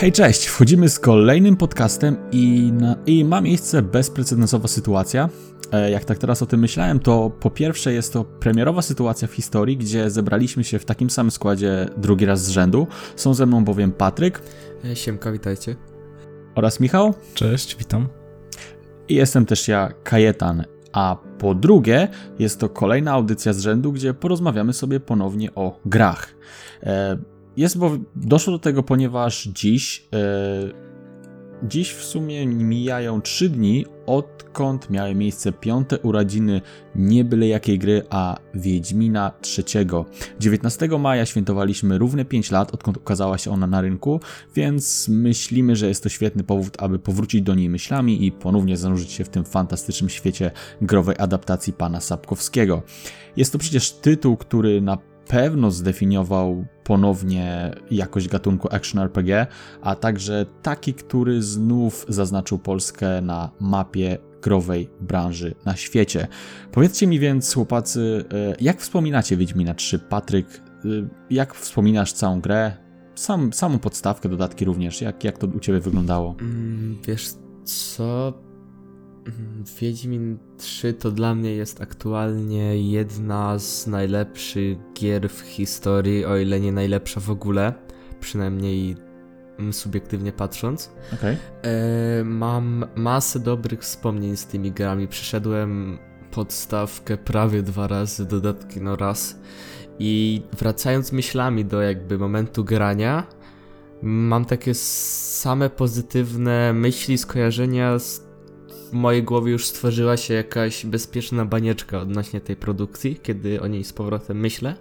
Hej, cześć! Wchodzimy z kolejnym podcastem i, na, i ma miejsce bezprecedensowa sytuacja. E, jak tak teraz o tym myślałem, to po pierwsze jest to premierowa sytuacja w historii, gdzie zebraliśmy się w takim samym składzie drugi raz z rzędu. Są ze mną bowiem Patryk. E, Siemka, witajcie. Oraz Michał. Cześć, witam. I jestem też ja, Kajetan. A po drugie, jest to kolejna audycja z rzędu, gdzie porozmawiamy sobie ponownie o grach. Jest, bo doszło do tego, ponieważ dziś, e, dziś w sumie mijają 3 dni, odkąd miały miejsce piąte urodziny nie byle jakiej gry, a Wiedźmina III. 19 maja świętowaliśmy równe 5 lat, odkąd ukazała się ona na rynku, więc myślimy, że jest to świetny powód, aby powrócić do niej myślami i ponownie zanurzyć się w tym fantastycznym świecie growej adaptacji pana Sapkowskiego. Jest to przecież tytuł, który na pewno zdefiniował ponownie jakość gatunku action RPG, a także taki, który znów zaznaczył Polskę na mapie growej branży na świecie. Powiedzcie mi więc, chłopacy, e, jak wspominacie Wiedźmina 3? Patryk, e, jak wspominasz całą grę? Sam, samą podstawkę, dodatki również. Jak, jak to u Ciebie wyglądało? Mm, wiesz co? Mm, Wiedźmin 3 to dla mnie jest aktualnie jedna z najlepszych gier w historii, o ile nie najlepsza w ogóle, przynajmniej subiektywnie patrząc. Okay. E, mam masę dobrych wspomnień z tymi grami. Przeszedłem podstawkę prawie dwa razy, dodatki no raz. I wracając myślami do jakby momentu grania, mam takie same pozytywne myśli, skojarzenia z w mojej głowie już stworzyła się jakaś bezpieczna banieczka odnośnie tej produkcji, kiedy o niej z powrotem myślę.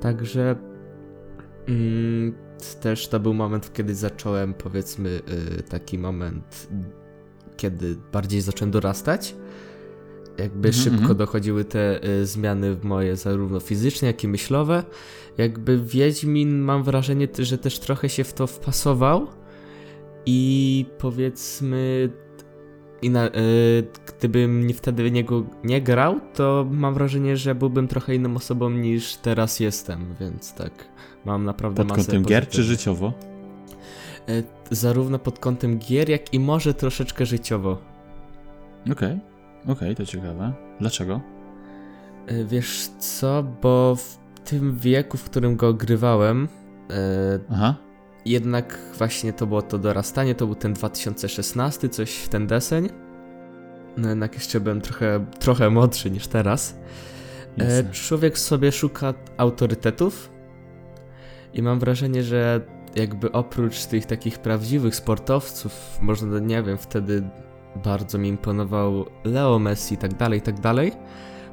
Także mm, też to był moment, kiedy zacząłem, powiedzmy, yy, taki moment, kiedy bardziej zacząłem dorastać. Jakby mm -hmm. szybko dochodziły te y, zmiany w moje, zarówno fizyczne, jak i myślowe. Jakby Wiedźmin, mam wrażenie, że też trochę się w to wpasował. I powiedzmy, i na, y, gdybym nie wtedy niego nie grał, to mam wrażenie, że byłbym trochę inną osobą niż teraz jestem, więc tak, mam naprawdę Pod kątem gier czy życiowo? Y, zarówno pod kątem gier, jak i może troszeczkę życiowo. Okej, okay. okej, okay, to ciekawe. Dlaczego? Y, wiesz co, bo w tym wieku, w którym go ogrywałem, Aha jednak właśnie to było to dorastanie, to był ten 2016, coś w ten deseń. No jednak jeszcze byłem trochę, trochę młodszy niż teraz. E, człowiek sobie szuka autorytetów i mam wrażenie, że jakby oprócz tych takich prawdziwych sportowców, można, nie wiem, wtedy bardzo mi imponował Leo Messi i tak dalej, i tak dalej.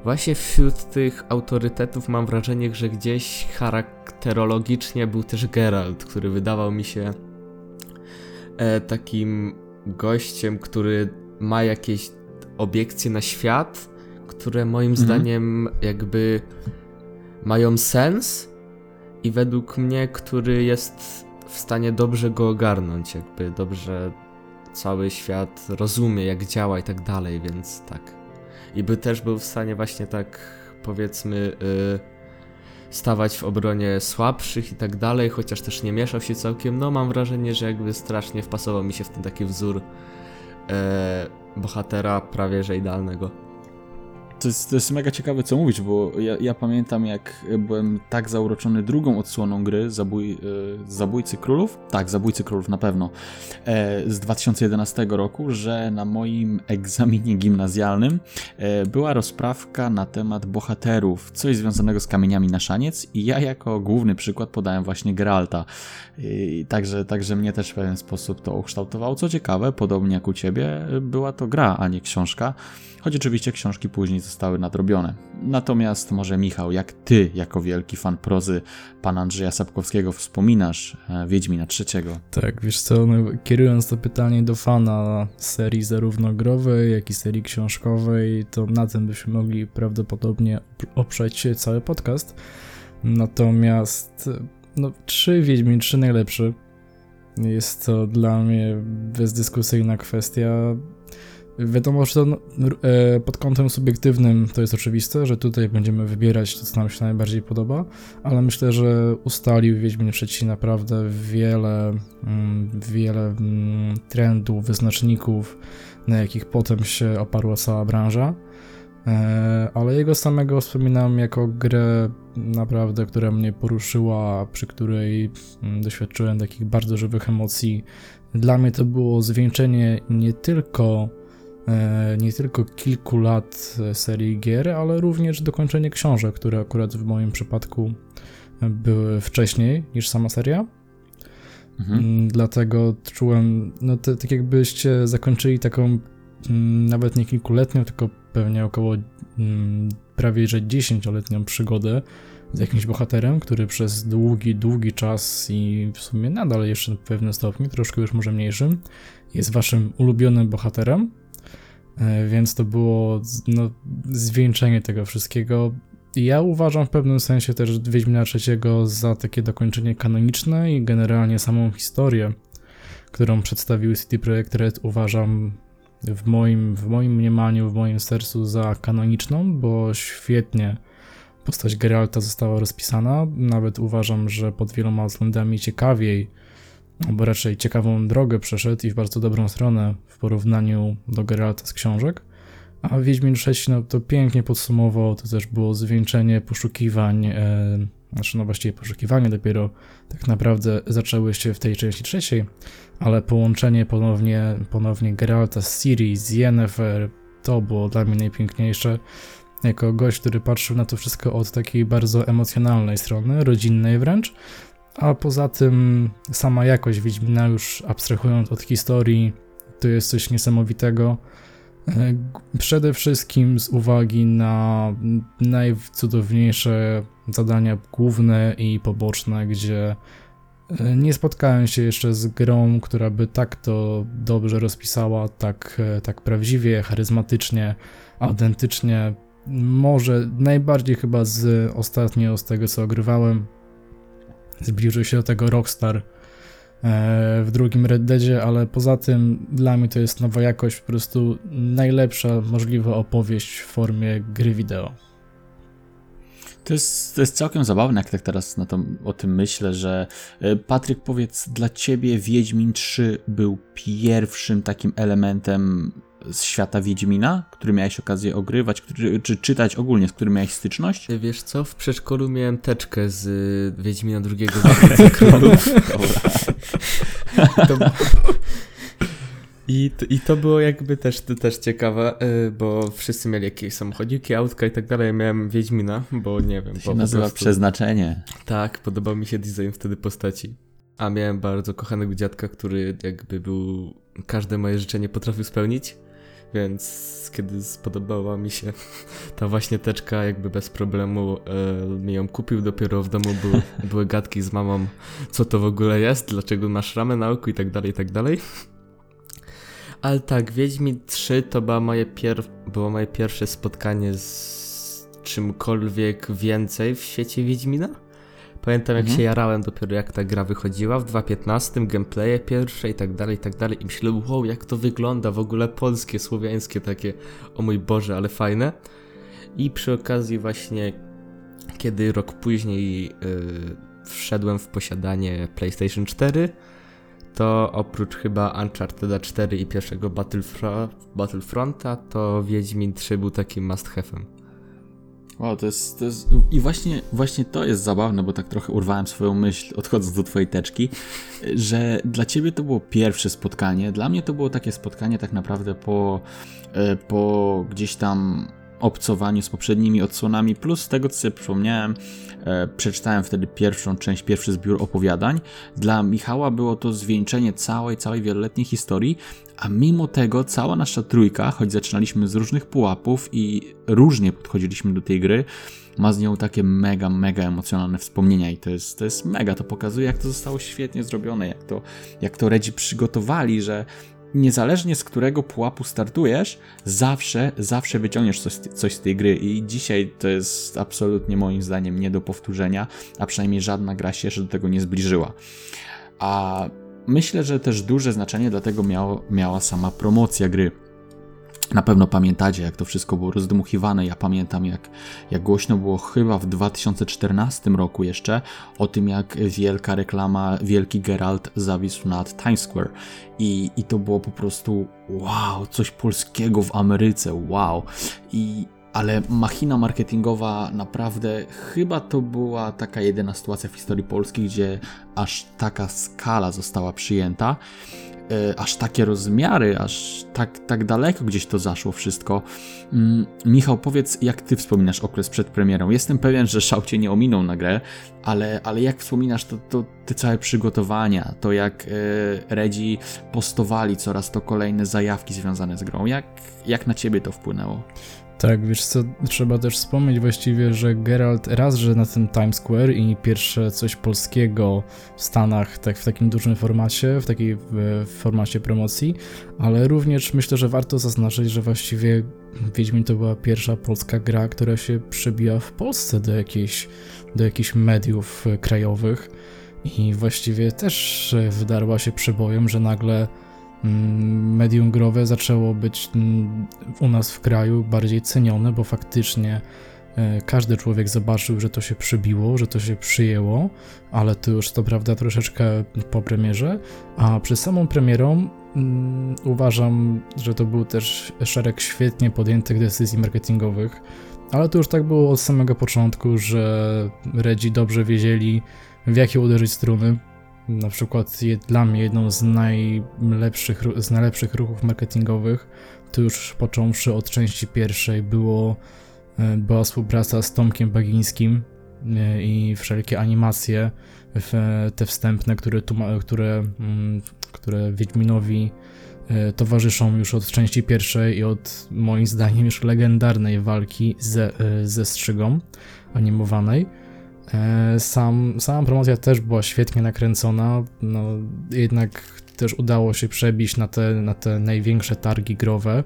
Właśnie wśród tych autorytetów mam wrażenie, że gdzieś charakterologicznie był też Geralt, który wydawał mi się e, takim gościem, który ma jakieś obiekcje na świat, które moim mhm. zdaniem jakby mają sens i według mnie, który jest w stanie dobrze go ogarnąć, jakby dobrze cały świat rozumie, jak działa i tak dalej, więc tak i by też był w stanie właśnie tak powiedzmy yy, stawać w obronie słabszych i tak dalej, chociaż też nie mieszał się całkiem. No mam wrażenie, że jakby strasznie wpasował mi się w ten taki wzór yy, bohatera prawie że idealnego. To jest, to jest mega ciekawe, co mówić, bo ja, ja, pamiętam, jak byłem tak zauroczony drugą odsłoną gry Zabój, e, Zabójcy Królów. Tak, Zabójcy Królów na pewno. E, z 2011 roku, że na moim egzaminie gimnazjalnym e, była rozprawka na temat bohaterów, coś związanego z kamieniami na szaniec, i ja jako główny przykład podałem właśnie Geralta. Także, także mnie też w pewien sposób to ukształtowało. Co ciekawe, podobnie jak u ciebie, była to gra, a nie książka choć oczywiście książki później zostały nadrobione. Natomiast może Michał, jak ty, jako wielki fan prozy pana Andrzeja Sapkowskiego, wspominasz e, Wiedźmina trzeciego? Tak, wiesz co, no, kierując to pytanie do fana serii zarówno growej, jak i serii książkowej, to na tym byśmy mogli prawdopodobnie oprzeć cały podcast. Natomiast, no, trzy Wiedźmin, trzy najlepszy. Jest to dla mnie bezdyskusyjna kwestia Wiadomo, że to, no, e, pod kątem subiektywnym to jest oczywiste, że tutaj będziemy wybierać to, co nam się najbardziej podoba, ale myślę, że ustalił Wiedźmin III naprawdę wiele, mm, wiele mm, trendów, wyznaczników, na jakich potem się oparła cała branża. E, ale jego samego wspominam jako grę naprawdę, która mnie poruszyła, przy której mm, doświadczyłem takich bardzo żywych emocji. Dla mnie to było zwieńczenie nie tylko nie tylko kilku lat serii gier, ale również dokończenie książek, które akurat w moim przypadku były wcześniej niż sama seria. Mhm. Mm, dlatego czułem, no to, tak jakbyście zakończyli taką mm, nawet nie kilkuletnią, tylko pewnie około mm, prawie że dziesięcioletnią przygodę z jakimś bohaterem, który przez długi, długi czas i w sumie nadal jeszcze w pewnym stopniu, troszkę już może mniejszym, jest waszym ulubionym bohaterem E, więc to było no, zwieńczenie tego wszystkiego. Ja uważam w pewnym sensie też Wiedźmina trzeciego za takie dokończenie kanoniczne i generalnie samą historię, którą przedstawił CD Projekt Red uważam w moim, w moim mniemaniu, w moim sercu za kanoniczną, bo świetnie postać Geralta została rozpisana. Nawet uważam, że pod wieloma względami ciekawiej bo raczej ciekawą drogę przeszedł i w bardzo dobrą stronę w porównaniu do Geralta z książek. A Wiedźmin 6 no, to pięknie podsumował, to też było zwieńczenie poszukiwań, e, znaczy no właściwie poszukiwanie dopiero tak naprawdę zaczęły się w tej części trzeciej, ale połączenie ponownie, ponownie Geralta z Ciri, z Yennefer, to było dla mnie najpiękniejsze. Jako gość, który patrzył na to wszystko od takiej bardzo emocjonalnej strony, rodzinnej wręcz, a poza tym sama jakość Wiedźmina już abstrahując od historii, to jest coś niesamowitego. E, przede wszystkim z uwagi na najcudowniejsze zadania główne i poboczne, gdzie e, nie spotkałem się jeszcze z grą, która by tak to dobrze rozpisała, tak, e, tak prawdziwie, charyzmatycznie, autentycznie. Może najbardziej chyba z ostatnio z tego co ogrywałem, zbliżył się do tego Rockstar e, w drugim Red Deadzie, ale poza tym dla mnie to jest nowa jakość, po prostu najlepsza możliwa opowieść w formie gry wideo. To jest, to jest całkiem zabawne, jak tak teraz na to, o tym myślę, że e, Patryk, powiedz, dla ciebie Wiedźmin 3 był pierwszym takim elementem z świata Wiedźmina, który miałeś okazję ogrywać, który, czy czytać ogólnie, z którym miałeś styczność? Wiesz co, w przedszkolu miałem teczkę z y, Wiedźmina drugiego Królów. to, i, to, I to było jakby też, też ciekawe, y, bo wszyscy mieli jakieś samochodziki, autka i tak dalej. Ja miałem Wiedźmina, bo nie wiem. To się nazywa prostu... przeznaczenie. Tak, podobał mi się design wtedy postaci. A miałem bardzo kochanego dziadka, który jakby był każde moje życzenie potrafił spełnić. Więc kiedy spodobała mi się ta właśnie teczka, jakby bez problemu e, mi ją kupił. Dopiero w domu były, były gadki z mamą, co to w ogóle jest, dlaczego masz ramę na oku i tak dalej, i tak dalej. Ale tak, Wiedźmin 3 to była moje pier było moje pierwsze spotkanie z czymkolwiek więcej w świecie Wiedźmina. Pamiętam jak mhm. się jarałem dopiero jak ta gra wychodziła w 2.15, gameplaye pierwsze i tak dalej, i tak dalej i myślę, wow, jak to wygląda, w ogóle polskie, słowiańskie takie, o mój Boże, ale fajne. I przy okazji właśnie, kiedy rok później yy, wszedłem w posiadanie PlayStation 4, to oprócz chyba Uncharted 4 i pierwszego Battlefronta, to Wiedźmin 3 był takim must have'em. Wow, to jest, to jest... I właśnie, właśnie to jest zabawne, bo tak trochę urwałem swoją myśl, odchodząc do twojej teczki, że dla ciebie to było pierwsze spotkanie, dla mnie to było takie spotkanie tak naprawdę po, e, po gdzieś tam obcowaniu z poprzednimi odsłonami, plus tego, co sobie przypomniałem, przeczytałem wtedy pierwszą część, pierwszy zbiór opowiadań. Dla Michała było to zwieńczenie całej, całej wieloletniej historii, a mimo tego cała nasza trójka, choć zaczynaliśmy z różnych pułapów i różnie podchodziliśmy do tej gry, ma z nią takie mega, mega emocjonalne wspomnienia i to jest, to jest mega, to pokazuje jak to zostało świetnie zrobione, jak to, jak to Redzi przygotowali, że niezależnie z którego pułapu startujesz, zawsze, zawsze wyciągniesz coś, coś z tej gry i dzisiaj to jest absolutnie moim zdaniem nie do powtórzenia, a przynajmniej żadna gra się jeszcze do tego nie zbliżyła. A myślę, że też duże znaczenie dlatego miało, miała sama promocja gry. Na pewno pamiętacie, jak to wszystko było rozdmuchiwane. Ja pamiętam, jak, jak głośno było chyba w 2014 roku jeszcze o tym, jak wielka reklama, wielki Geralt zawisł nad Times Square. I, I to było po prostu wow, coś polskiego w Ameryce, wow. I, ale machina marketingowa naprawdę chyba to była taka jedyna sytuacja w historii Polski, gdzie aż taka skala została przyjęta. E, aż takie rozmiary, aż tak, tak daleko gdzieś to zaszło wszystko. Mm, Michał, powiedz, jak ty wspominasz okres przed premierą? Jestem pewien, że szał cię nie ominął na grę, ale, ale jak wspominasz to, to te całe przygotowania, to jak e, Redzi postowali coraz to kolejne zajawki związane z grą, jak, jak na ciebie to wpłynęło? Tak, wiesz co, trzeba też wspomnieć właściwie, że Geralt raz, że na tym Times Square i pierwsze coś polskiego w Stanach, tak w takim dużym formacie, w takiej w, formacie promocji, ale również myślę, że warto zaznaczyć, że właściwie Wiedźmin to była pierwsza polska gra, która się przebiła w Polsce do jakichś, do jakichś mediów krajowych i właściwie też wydarła się przebojem, że nagle medium growe zaczęło być mm, u nas w kraju bardziej cenione, bo faktycznie e, każdy człowiek zobaczył, że to się przybiło, że to się przyjęło, ale to już to prawda troszeczkę po premierze, a przed samą premierą um, uważam, że to był też szereg świetnie podjętych decyzji marketingowych, ale to już tak było od samego początku, że Redzi dobrze wiedzieli w jakie uderzyć struny, na przykład dla mnie jedną z najlepszych, z najlepszych ruchów marketingowych, to już począwszy od części pierwszej, było, e, była współpraca z Tomkiem Bagińskim e, i wszelkie animacje, te wstępne, które, które, mm, które Wiedźminowi e, towarzyszą już od części pierwszej i od moim zdaniem już legendarnej walki ze, ze strzygą animowanej. E, sam, sama promocja też była świetnie nakręcona, no jednak też udało się przebić na te, na te największe targi growe.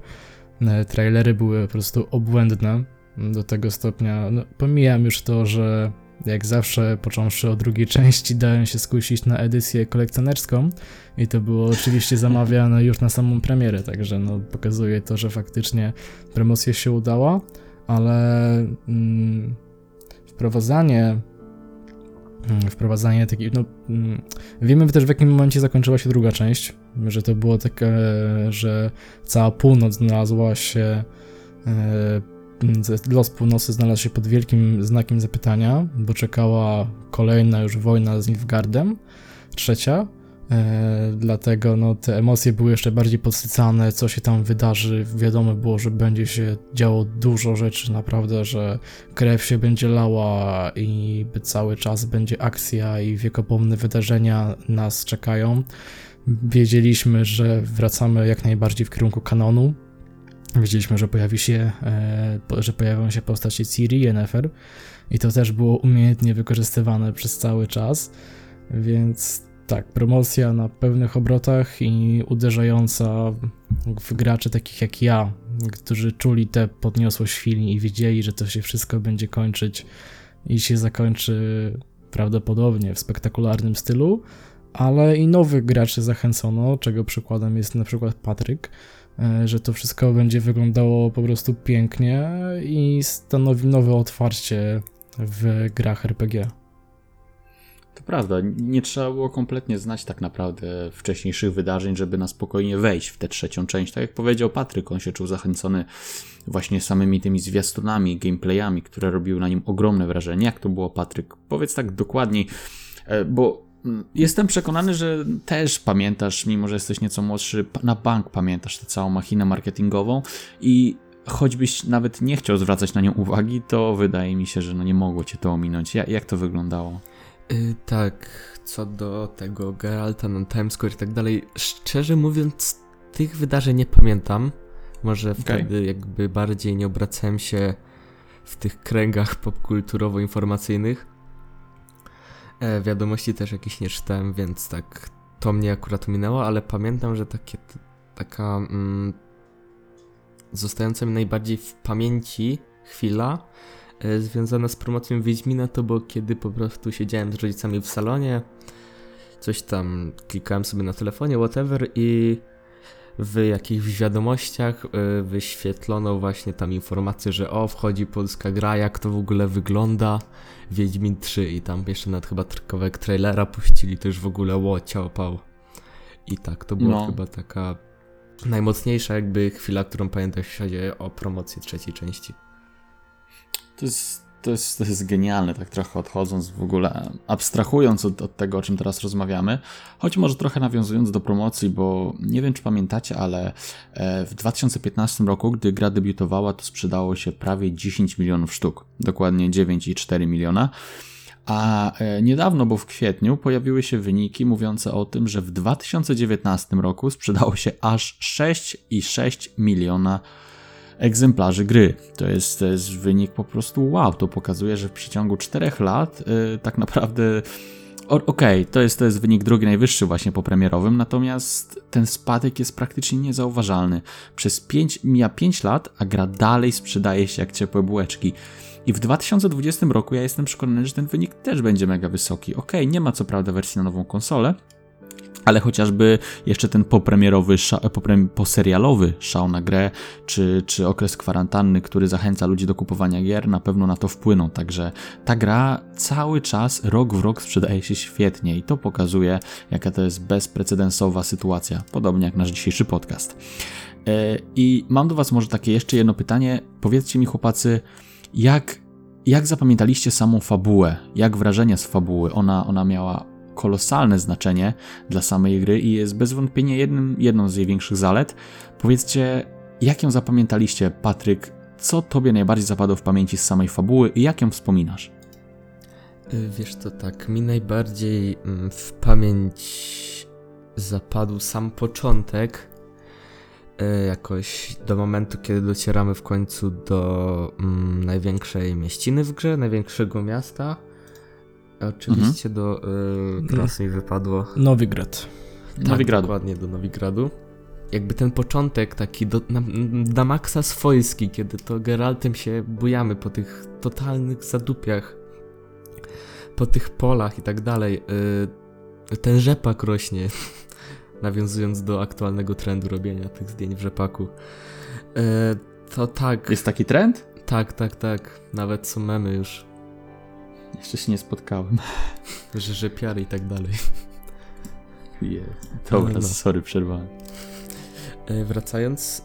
E, trailery były po prostu obłędne do tego stopnia. No, pomijam już to, że jak zawsze, począwszy od drugiej części, dałem się skusić na edycję kolekcjonerską i to było oczywiście zamawiane już na samą premierę, także no, pokazuje to, że faktycznie promocja się udała, ale mm, wprowadzanie wprowadzanie takich, no mm, wiemy też w jakim momencie zakończyła się druga część, że to było takie, że cała północ znalazła się, e, los północy znalazł się pod wielkim znakiem zapytania, bo czekała kolejna już wojna z Nilfgaardem, trzecia, dlatego no, te emocje były jeszcze bardziej podsycane, co się tam wydarzy. Wiadomo było, że będzie się działo dużo rzeczy, naprawdę, że krew się będzie lała i cały czas będzie akcja i wiekopomne wydarzenia nas czekają. Wiedzieliśmy, że wracamy jak najbardziej w kierunku kanonu. Wiedzieliśmy, że pojawi się, e, że pojawią się postacie Ciri i Yennefer i to też było umiejętnie wykorzystywane przez cały czas, więc tak, promocja na pełnych obrotach i uderzająca w graczy takich jak ja, którzy czuli tę podniosłość chwili i wiedzieli, że to się wszystko będzie kończyć i się zakończy prawdopodobnie w spektakularnym stylu, ale i nowych graczy zachęcono, czego przykładem jest na przykład Patryk, e, że to wszystko będzie wyglądało po prostu pięknie i stanowi nowe otwarcie w grach RPG. To prawda, nie trzeba było kompletnie znać tak naprawdę wcześniejszych wydarzeń, żeby na spokojnie wejść w tę trzecią część. Tak jak powiedział Patryk, on się czuł zachęcony właśnie samymi tymi zwiastunami, gameplayami, które robiły na nim ogromne wrażenie. Jak to było, Patryk? Powiedz tak dokładniej, e, bo mm, Jestem przekonany, że też pamiętasz, mimo że jesteś nieco młodszy, na bank pamiętasz tę całą machinę marketingową i choćbyś nawet nie chciał zwracać na nią uwagi, to wydaje mi się, że no nie mogło cię to ominąć. Jak to wyglądało? Yy, tak, co do tego Geralta na Times Square i tak dalej, szczerze mówiąc, tych wydarzeń nie pamiętam. Może okay. wtedy jakby bardziej nie obracałem się w tych kręgach popkulturowo-informacyjnych. E, wiadomości też jakieś nie czytałem, więc tak, to mnie akurat minęło, ale pamiętam, że takie, taka mm, zostająca mi najbardziej w pamięci chwila związana z promocją Wiedźmina to było kiedy po prostu siedziałem z rodzicami w salonie, coś tam klikałem sobie na telefonie, whatever i w jakichś wiadomościach y, wyświetlono właśnie tam informację, że o, wchodzi polska gra, jak to w ogóle wygląda, Wiedźmin 3 i tam jeszcze nawet chyba kawałek trailera puścili, to już w ogóle łocia opał. I tak, to była no. chyba taka najmocniejsza jakby chwila, którą pamiętam, jeśli chodzi o promocję trzeciej części. To jest, to jest, to jest genialne, tak trochę odchodząc w ogóle, abstrahując od, od, tego, o czym teraz rozmawiamy, choć może trochę nawiązując do promocji, bo nie wiem, czy pamiętacie, ale e, w 2015 roku, gdy gra debiutowała, to sprzedało się prawie 10 milionów sztuk, dokładnie 9,4 miliona. A e, niedawno, bo w kwietniu, pojawiły się wyniki mówiące o tym, że w 2019 roku sprzedało się aż 6,6 miliona egzemplarzy gry. To jest, to jest wynik po prostu wow. To pokazuje, że w przeciągu 4 lat yy, tak naprawdę. Okej, okay, to, jest, to jest wynik drugi najwyższy właśnie po premierowym, natomiast ten spadek jest praktycznie niezauważalny. Przez 5, mija 5 lat, a gra dalej sprzedaje się jak ciepłe bułeczki. I w 2020 roku ja jestem przekonany, że ten wynik też będzie mega wysoki. Ok, nie ma co prawda wersji na nową konsolę, ale chociażby jeszcze ten popremierowy, poserialowy szał na grę, czy, czy okres kwarantanny, który zachęca ludzi do kupowania gier, na pewno na to wpłyną. Także ta gra cały czas, rok w rok sprzedaje się świetnie i to pokazuje, jaka to jest bezprecedensowa sytuacja, podobnie jak nasz dzisiejszy podcast. E, I mam do Was może takie jeszcze jedno pytanie. Powiedzcie mi, chłopacy, jak, jak zapamiętaliście samą fabułę? Jak wrażenia z fabuły? Ona, ona miała kolosalne znaczenie dla samej gry i jest bez wątpienia jednym, jedną z jej większych zalet. Powiedzcie, jak ją zapamiętaliście, Patryk? Co tobie najbardziej zapadło w pamięci z samej fabuły i jak ją wspominasz? Y, wiesz to tak, mi najbardziej mm, w pamięć zapadł sam początek, E, jakoś do momentu, kiedy docieramy w końcu do mm, największej mieściny w grze, największego miasta. Oczywiście mhm. do y, teraz mi wypadło. Nowigrad. Tak, Nowigradu. dokładnie do Nowigradu. Jakby ten początek taki do, na, na maksa swojski, kiedy to Geraltem się bujamy po tych totalnych zadupiach, po tych polach i tak dalej. Y, ten rzepak rośnie. nawiązując do aktualnego trendu robienia tych zdjęć w rzepaku. E, to tak. Jest taki trend? Tak, tak, tak. Nawet są memy już. Jeszcze się nie spotkałem. Że rzepiary i tak dalej. Yeah. Dobra, no, no. sorry, przerwałem. E, wracając,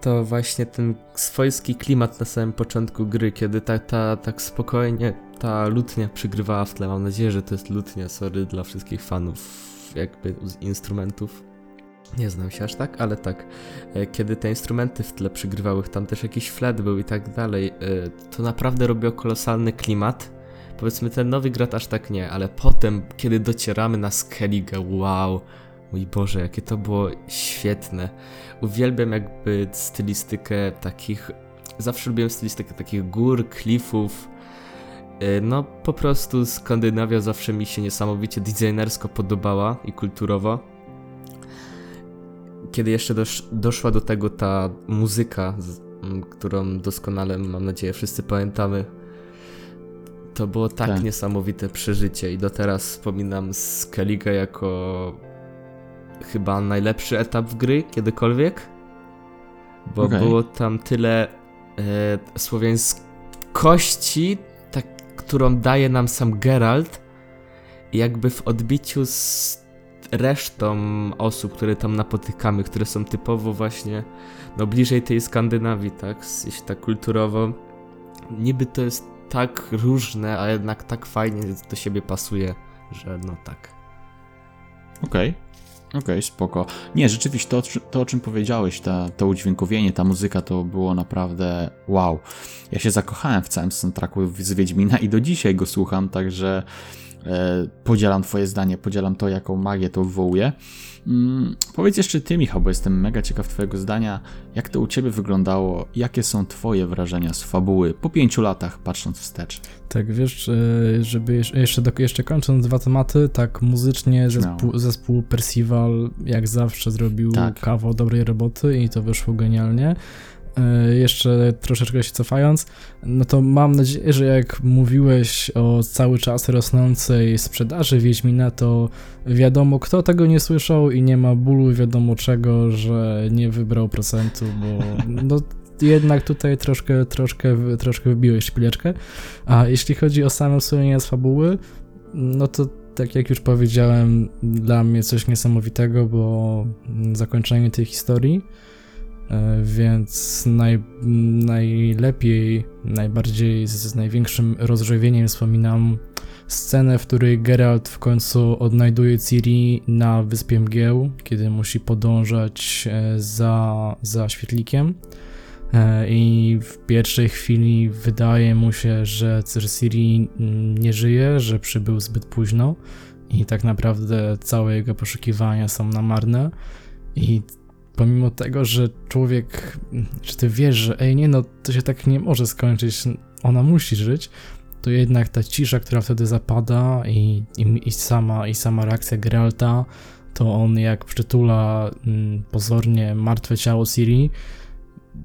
to właśnie ten swojski klimat na samym początku gry, kiedy ta, ta, tak spokojnie ta lutnia przygrywała w tle. Mam nadzieję, że to jest lutnia, sorry dla wszystkich fanów jakby instrumentów. Nie znam się aż tak, ale tak. E, kiedy te instrumenty w tle przygrywały, tam też jakiś flat był i tak dalej, e, to naprawdę robiło kolosalny klimat. Powiedzmy, ten nowy grat aż tak nie, ale potem, kiedy docieramy na Skellige, wow, mój Boże, jakie to było świetne. Uwielbiam jakby stylistykę takich, zawsze lubiłem stylistykę takich gór, klifów, E, no, po prostu Skandynawia zawsze mi się niesamowicie designersko podobała i kulturowo. Kiedy jeszcze dosz, doszła do tego ta muzyka, którą doskonale, mam nadzieję, wszyscy pamiętamy, to było tak, tak. niesamowite przeżycie i do teraz wspominam Skellige jako chyba najlepszy etap w gry kiedykolwiek, bo okay. było tam tyle e, słowiańskości, którą daje nam sam Geralt, jakby w odbiciu z resztą osób, które tam napotykamy, które są typowo właśnie no bliżej tej Skandynawii, tak, jeśli tak kulturowo. Niby to jest tak różne, a jednak tak fajnie do siebie pasuje, że no tak. Okej. Okay. Okej, okay, spoko. Nie, rzeczywiście to, to o czym powiedziałeś, ta, to udźwiękowienie, ta muzyka to było naprawdę wow. Ja się zakochałem w całym soundtracku z Wiedźmina i do dzisiaj go słucham, także podzielam twoje zdanie, podzielam to, jaką magię to wywołuje. Mm, powiedz jeszcze ty, Michał, bo jestem mega ciekaw twojego zdania, jak to u ciebie wyglądało, jakie są twoje wrażenia z fabuły po pięciu latach, patrząc wstecz? Tak, wiesz, e, żeby jeszcze, jeszcze kończąc dwa tematy, tak muzycznie zespół, zespół Percival jak zawsze zrobił tak. kawał dobrej roboty i to wyszło genialnie. E, jeszcze troszeczkę się cofając, no to mam nadzieję, że jak mówiłeś o cały czas rosnącej sprzedaży Wiedźmina, to wiadomo kto tego nie słyszał i nie ma bólu wiadomo czego, że nie wybrał procentu, bo no jednak tutaj troszkę, troszkę, troszkę wybiłeś szpileczkę. A jeśli chodzi o same wspomnienia z fabuły, no to tak jak już powiedziałem, dla mnie coś niesamowitego, bo zakończenie tej historii, więc naj, najlepiej, najbardziej z, z największym rozżywieniem wspominam scenę, w której Geralt w końcu odnajduje Ciri na wyspie Mgieł, kiedy musi podążać e, za, za świetlikiem. E, I w pierwszej chwili wydaje mu się, że Ciri nie żyje, że przybył zbyt późno i tak naprawdę całe jego poszukiwania są na marne. I pomimo tego, że człowiek, że ty wiesz, że ej, nie no, to się tak nie może skończyć, ona musi żyć, to jednak ta cisza, która wtedy zapada i, i, i sama, i sama reakcja Geralta, to on jak przytula mm, pozornie martwe ciało Ciri,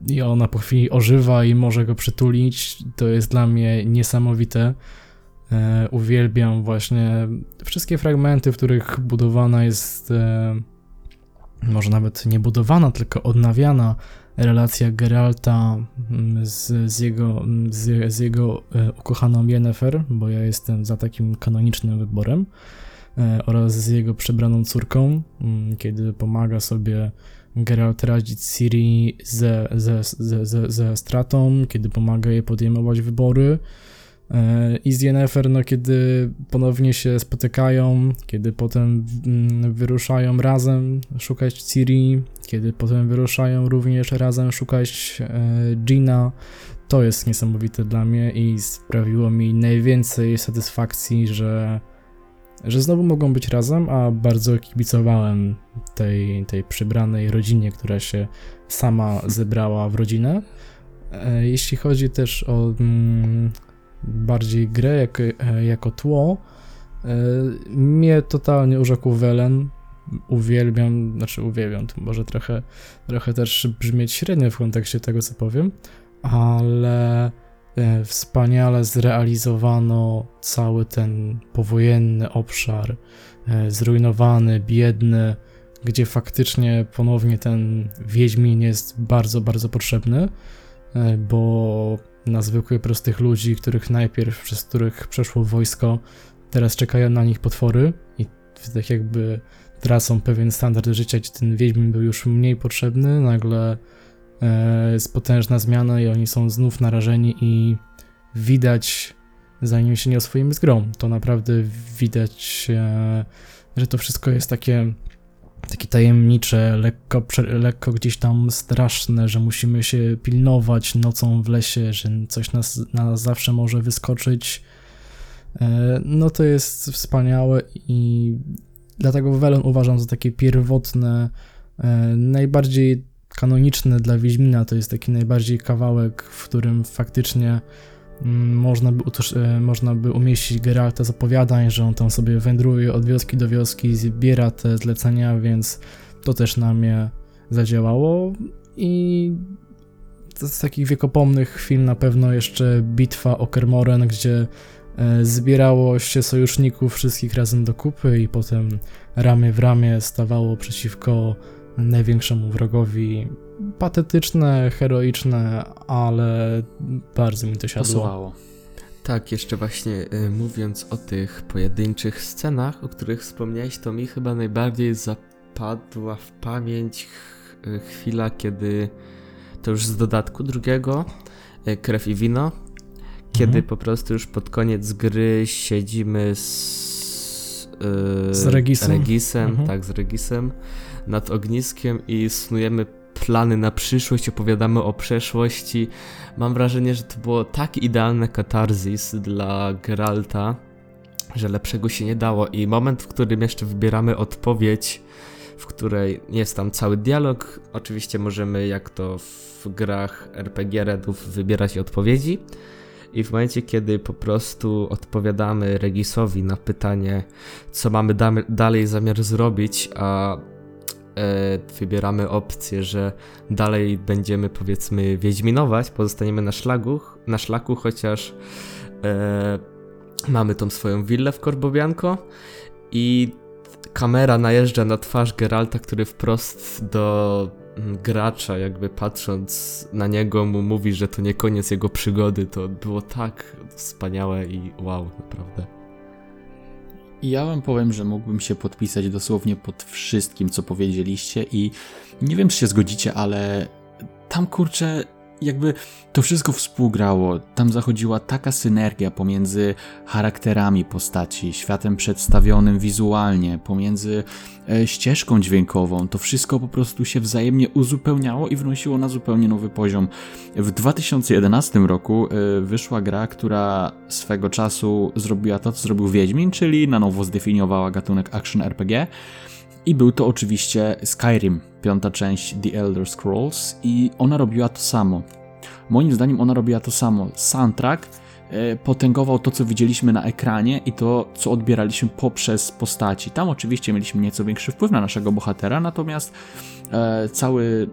i ona po chwili ożywa i może go przytulić. To jest dla mnie niesamowite. E, uwielbiam właśnie wszystkie fragmenty, w których budowana jest, e, może nawet nie budowana, tylko odnawiana relacja Geralta mm, z, z jego, mm, z, z jego e, ukochaną Yennefer, bo ja jestem za takim kanonicznym wyborem, e, oraz z jego przebraną córką, mm, kiedy pomaga sobie Geralt radzić Ciri ze, ze, ze, ze, ze stratą, kiedy pomaga jej podejmować wybory. I z Yennefer, no kiedy ponownie się spotykają, kiedy potem mm, wyruszają razem szukać Ciri, kiedy potem wyruszają również razem szukać e, Gina, to jest niesamowite dla mnie i sprawiło mi najwięcej satysfakcji, że że znowu mogą być razem, a bardzo kibicowałem tej, tej przybranej rodzinie, która się sama zebrała w rodzinę. E, jeśli chodzi też o mm, bardziej grę jak, e, jako tło, e, mnie totalnie urzekł Welen. Uwielbiam, znaczy uwielbiam, to może trochę, trochę też brzmieć średnio w kontekście tego, co powiem, ale E, wspaniale zrealizowano cały ten powojenny obszar, zrujnowany, biedny, gdzie faktycznie ponownie ten Wiedźmin jest bardzo, bardzo potrzebny, bo na zwykłych, prostych ludzi, których najpierw, przez których przeszło wojsko, teraz czekają na nich potwory i tak jakby tracą pewien standard życia, gdzie ten Wiedźmin był już mniej potrzebny, nagle E, jest potężna zmiana i oni są znów narażeni i widać, zanim się nie oswoimy z grą, to naprawdę widać, e, że to wszystko jest takie takie tajemnicze, lekko, lekko gdzieś tam straszne, że musimy się pilnować nocą w lesie, że coś nas, nas zawsze może wyskoczyć. E, no to jest wspaniałe i dlatego Welon uważam za takie pierwotne, najbardziej kanoniczne dla Wiedźmina to jest taki najbardziej kawałek, w którym faktycznie można by, e, można by umieścić Geralta z opowiadań, że on tam sobie wędruje od wioski do wioski, zbiera te zlecenia, więc to też na mnie zadziałało. I z takich wiekopomnych chwil na pewno jeszcze bitwa o Kermoren, gdzie e, zbierało się sojuszników wszystkich razem do kupy i potem ramię w ramię stawało przeciwko największemu wrogowi. Patetyczne, heroiczne, ale bardzo mi to siadło. Pasowało. Tak, jeszcze właśnie y, mówiąc o tych pojedynczych scenach, o których wspomniałeś, to mi chyba najbardziej zapadła w pamięć ch y, chwila, kiedy to już z dodatku drugiego, y, krew i wino, kiedy mhm. po prostu już pod koniec gry siedzimy z, z Regisem, Regisem mhm. tak, z Regisem nad ogniskiem i snujemy plany na przyszłość, opowiadamy o przeszłości. Mam wrażenie, że to było tak idealne katarzis dla Geralta, że lepszego się nie dało. I moment, w którym jeszcze wybieramy odpowiedź, w której jest tam cały dialog. Oczywiście możemy, jak to w grach RPG Redów, wybierać odpowiedzi. I w momencie, kiedy po prostu odpowiadamy Regisowi na pytanie, co mamy dalej zamiar zrobić, a wybieramy opcję, że dalej będziemy powiedzmy wiedźminować, pozostaniemy na szlaku, na szlaku chociaż e, mamy tą swoją willę w Korbobianko i kamera najeżdża na twarz Geralta, który wprost do mm, gracza, jakby patrząc na niego, mu mówi, że to nie koniec jego przygody. To było tak wspaniałe i wow, naprawdę. Ja wam powiem, że mógłbym się podpisać dosłownie pod wszystkim, co powiedzieliście i nie wiem, czy się zgodzicie, ale tam kurczę jakby to wszystko współgrało. Tam zachodziła taka synergia pomiędzy charakterami postaci, światem przedstawionym wizualnie, pomiędzy e, ścieżką dźwiękową. To wszystko po prostu się wzajemnie uzupełniało i wnosiło na zupełnie nowy poziom. W 2011 roku e, wyszła gra, która swego czasu zrobiła to, co zrobił Wiedźmin, czyli na nowo zdefiniowała gatunek action RPG. I był to oczywiście Skyrim, piąta część The Elder Scrolls, i ona robiła to samo. Moim zdaniem ona robiła to samo. Soundtrack e, potęgował to, co widzieliśmy na ekranie i to, co odbieraliśmy poprzez postaci. Tam oczywiście mieliśmy nieco większy wpływ na naszego bohatera, natomiast e, cały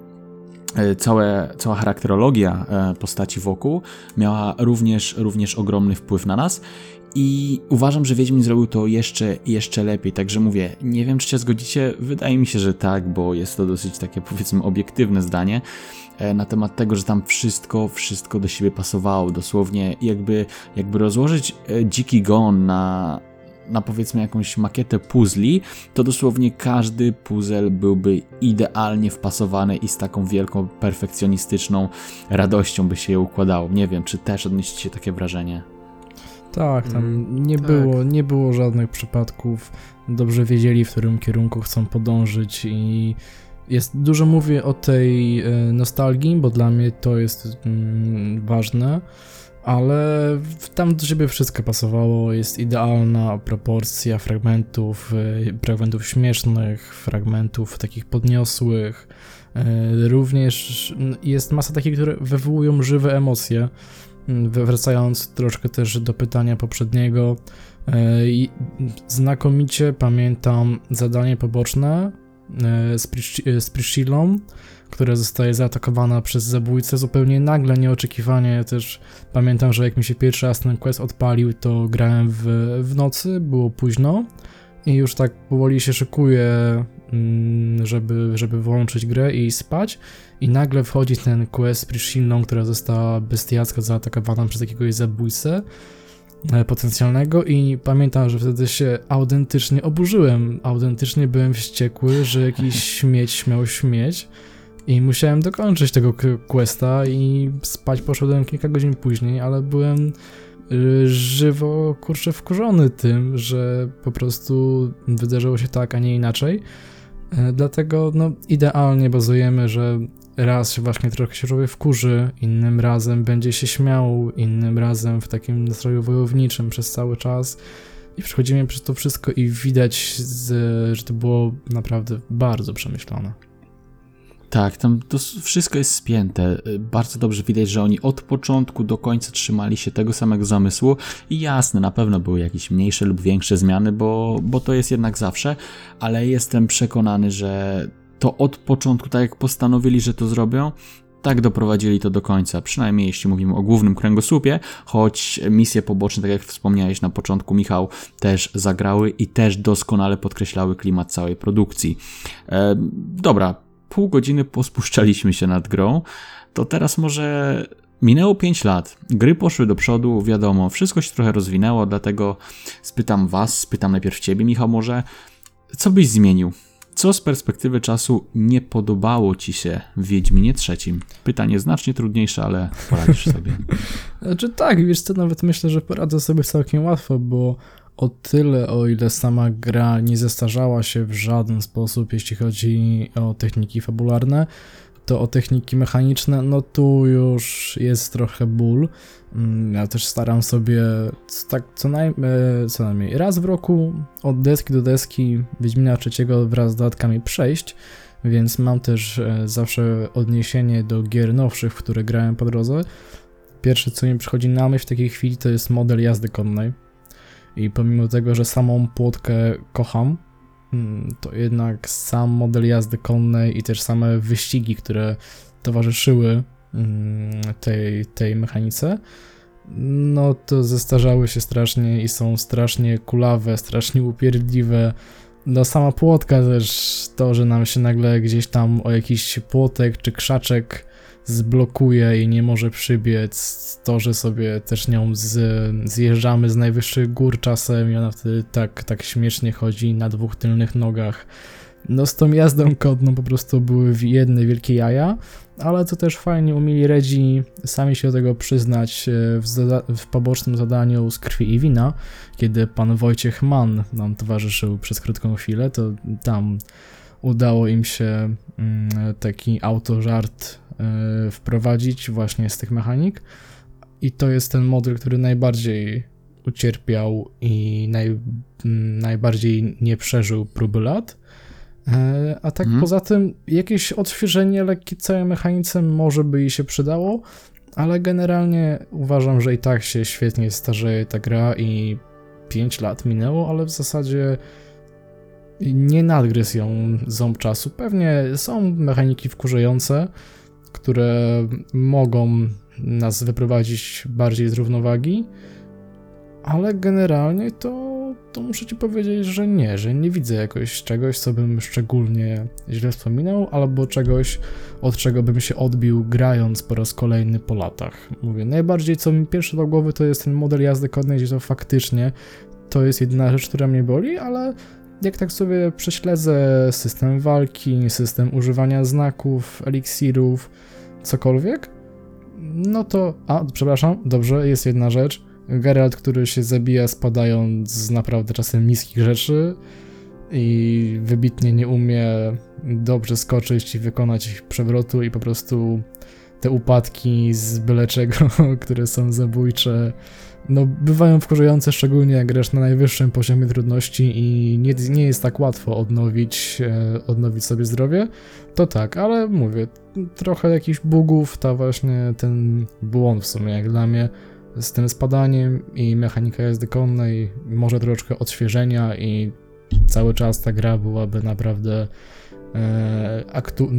e, Całe, cała charakterologia postaci wokół miała również, również ogromny wpływ na nas i uważam, że Wiedźmin zrobił to jeszcze, jeszcze lepiej. Także mówię, nie wiem, czy się zgodzicie. Wydaje mi się, że tak, bo jest to dosyć takie, powiedzmy, obiektywne zdanie e, na temat tego, że tam wszystko, wszystko do siebie pasowało. Dosłownie, jakby, jakby rozłożyć e, dziki gon na, na powiedzmy jakąś makietę puzli, to dosłownie każdy puzzle byłby idealnie wpasowany i z taką wielką, perfekcjonistyczną radością by się je układało. Nie wiem, czy też odnieśliście takie wrażenie. Tak, tam mm, nie, tak. Było, nie było żadnych przypadków. Dobrze wiedzieli, w którym kierunku chcą podążyć i jest dużo mówię o tej e, nostalgii, bo dla mnie to jest mm, ważne, ale tam do siebie wszystko pasowało, jest idealna proporcja fragmentów, e, fragmentów śmiesznych, fragmentów takich podniosłych. E, również jest masa takich, które wywołują żywe emocje. Wracając troszkę też do pytania poprzedniego, e, znakomicie pamiętam zadanie poboczne e, z Priscillą, która zostaje zaatakowana przez zabójcę zupełnie nagle, nieoczekiwanie. Też pamiętam, że jak mi się pierwszy raz ten quest odpalił, to grałem w, w nocy, było późno i już tak powoli się szykuję, mm, żeby, żeby włączyć grę i spać. I nagle wchodzi ten quest z Priscillą, która została bestiacko zaatakowana przez jakiegoś zabójcę e, potencjalnego i pamiętam, że wtedy się autentycznie oburzyłem. Autentycznie byłem wściekły, że jakiś śmieć śmiał śmieć i musiałem dokończyć tego questa i spać poszedłem kilka godzin później, ale byłem y, żywo, kurczę, wkurzony tym, że po prostu wydarzyło się tak, a nie inaczej. E, dlatego no, idealnie bazujemy, że raz właśnie trochę się człowiek wkurzy, innym razem będzie się śmiał, innym razem w takim nastroju wojowniczym przez cały czas. I przechodzimy przez to wszystko i widać, że to było naprawdę bardzo przemyślane. Tak, tam to wszystko jest spięte. Bardzo dobrze widać, że oni od początku do końca trzymali się tego samego zamysłu i jasne, na pewno były jakieś mniejsze lub większe zmiany, bo, bo to jest jednak zawsze, ale jestem przekonany, że to od początku, tak jak postanowili, że to zrobią, tak doprowadzili to do końca, przynajmniej jeśli mówimy o głównym kręgosłupie, choć misje poboczne, tak jak wspomniałeś na początku, Michał, też zagrały i też doskonale podkreślały klimat całej produkcji. E, dobra, pół godziny pospuszczaliśmy się nad grą, to teraz może minęło 5 lat, gry poszły do przodu, wiadomo, wszystko się trochę rozwinęło, dlatego spytam Was, spytam najpierw Ciebie, Michał, może co byś zmienił? Co z perspektywy czasu nie podobało ci się w Wiedźminie trzecim? Pytanie znacznie trudniejsze, ale poradzisz sobie. Znaczy tak, wiesz co, nawet myślę, że poradzę sobie całkiem łatwo, bo o tyle, o ile sama gra nie zestarzała się w żaden sposób, jeśli chodzi o techniki fabularne, to o techniki mechaniczne, no tu już jest trochę ból. Mm, ja też staram sobie tak co, naj, e, co najmniej raz w roku od deski do deski Wiedźmina trzeciego wraz z dodatkami przejść, więc mam też e, zawsze odniesienie do gier nowszych, w które grałem po drodze. Pierwsze co mi przychodzi na myśl w takiej chwili to jest model jazdy konnej. I pomimo tego, że samą płotkę kocham, mm, to jednak sam model jazdy konnej i też same wyścigi, które towarzyszyły mm, tej, tej mechanice, no to zestarzały się strasznie i są strasznie kulawe, strasznie upierdliwe. No sama płotka też, to, że nam się nagle gdzieś tam o jakiś płotek czy krzaczek zblokuje i nie może przybiec, to, że sobie też nią z, zjeżdżamy z najwyższych gór czasem i ona wtedy tak, tak śmiesznie chodzi na dwóch tylnych nogach. No z tą jazdą kodną po prostu były jedne wielkie jaja, ale to też fajnie umieli Redzi sami się do tego przyznać e, w, w pobocznym zadaniu z krwi i wina, kiedy pan Wojciech Mann nam towarzyszył przez krótką chwilę, to tam udało im się mm, taki autożart wprowadzić właśnie z tych mechanik i to jest ten model, który najbardziej ucierpiał i naj, mm, najbardziej nie przeżył próby lat. E, a tak hmm. poza tym, jakieś odświeżenie lekkie całej mechanice może by jej się przydało, ale generalnie uważam, że i tak się świetnie starzeje ta gra i 5 lat minęło, ale w zasadzie nie nadgryzł ją ząb czasu. Pewnie są mechaniki wkurzające, które mogą nas wyprowadzić bardziej z równowagi, ale generalnie to to muszę ci powiedzieć, że nie, że nie widzę jakoś czegoś, co bym szczególnie źle wspominał, albo czegoś, od czego bym się odbił grając po raz kolejny po latach. Mówię, najbardziej co mi pierwsze do głowy to jest ten model jazdy konnej, gdzie to faktycznie to jest jedyna rzecz, która mnie boli, ale jak tak sobie prześledzę system walki, system używania znaków, eliksirów, cokolwiek, no to, a, przepraszam, dobrze, jest jedna rzecz, Geralt, który się zabija spadając z naprawdę czasem niskich rzeczy i wybitnie nie umie dobrze skoczyć i wykonać przewrotu i po prostu te upadki z byle czego, które są zabójcze, no bywają wkurzające, szczególnie jak grasz na najwyższym poziomie trudności i nie, nie jest tak łatwo odnowić, e, odnowić sobie zdrowie, to tak, ale mówię, trochę jakichś bugów, ta właśnie ten błąd w sumie jak dla mnie z tym spadaniem i mechanika jazdy konnej, może troszeczkę odświeżenia i cały czas ta gra byłaby naprawdę e, aktu-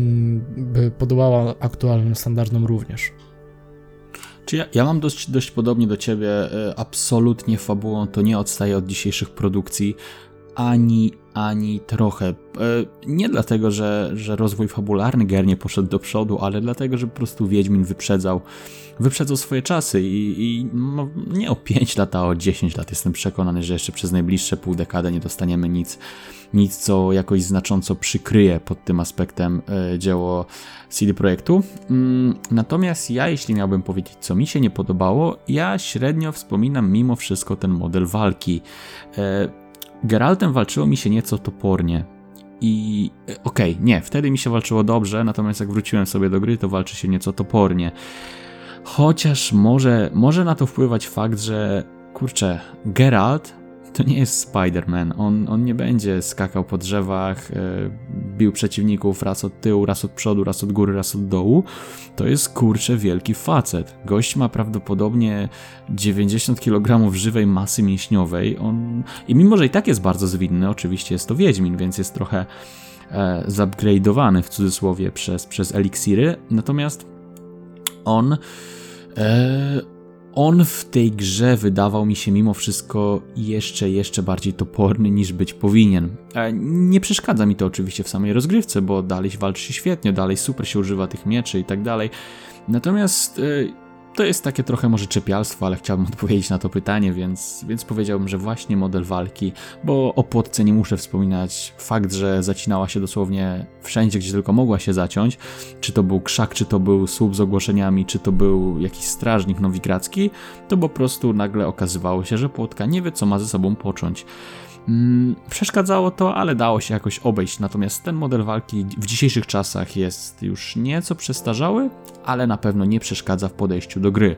by podołała aktualnym standardom również. Czy ja, ja mam dość, dość podobnie do ciebie. E, absolutnie fabułą to nie odstaje od dzisiejszych produkcji ani, ani trochę. E, nie dlatego, że, że rozwój fabularny gier nie poszedł do przodu, ale dlatego, że po prostu Wiedźmin wyprzedzał, wyprzedzał swoje czasy i, i no, nie o 5 lat, a o 10 lat. Jestem przekonany, że jeszcze przez najbliższe pół dekady nie dostaniemy nic, nic co jakoś znacząco przykryje pod tym aspektem e, dzieło CD Projektu. Mm, natomiast ja, jeśli miałbym powiedzieć, co mi się nie podobało, ja średnio wspominam mimo wszystko ten model walki. E, Geraltem walczyło mi się nieco topornie. I e, okej, okay, nie, wtedy mi się walczyło dobrze, natomiast jak wróciłem sobie do gry, to walczy się nieco topornie. Chociaż może, może na to wpływać fakt, że kurczę, Geralt to nie jest Spider-Man. On, on nie będzie skakał po drzewach, e, bił przeciwników raz od tyłu, raz od przodu, raz od góry, raz od dołu. To jest kurczę wielki facet. Gość ma prawdopodobnie 90 kg żywej masy mięśniowej. On... I mimo, że i tak jest bardzo zwinny, oczywiście jest to Wiedźmin, więc jest trochę e, zupgrade'owany w cudzysłowie przez, przez eliksiry. Natomiast on... E, on w tej grze wydawał mi się mimo wszystko jeszcze, jeszcze bardziej toporny niż być powinien. E, nie przeszkadza mi to oczywiście w samej rozgrywce, bo dalej walczy się świetnie, dalej super się używa tych mieczy i tak dalej. Natomiast e, to jest takie trochę może czepialstwo, ale chciałbym odpowiedzieć na to pytanie, więc, więc powiedziałbym, że właśnie model walki, bo o płotce nie muszę wspominać. Fakt, że zacinała się dosłownie wszędzie, gdzie tylko mogła się zaciąć, czy to był krzak, czy to był słup z ogłoszeniami, czy to był jakiś strażnik nowigradzki, to po prostu nagle okazywało się, że płotka nie wie, co ma ze sobą począć. Mm, przeszkadzało to, ale dało się jakoś obejść. Natomiast ten model walki w dzisiejszych czasach jest już nieco przestarzały, ale na pewno nie przeszkadza w podejściu do gry.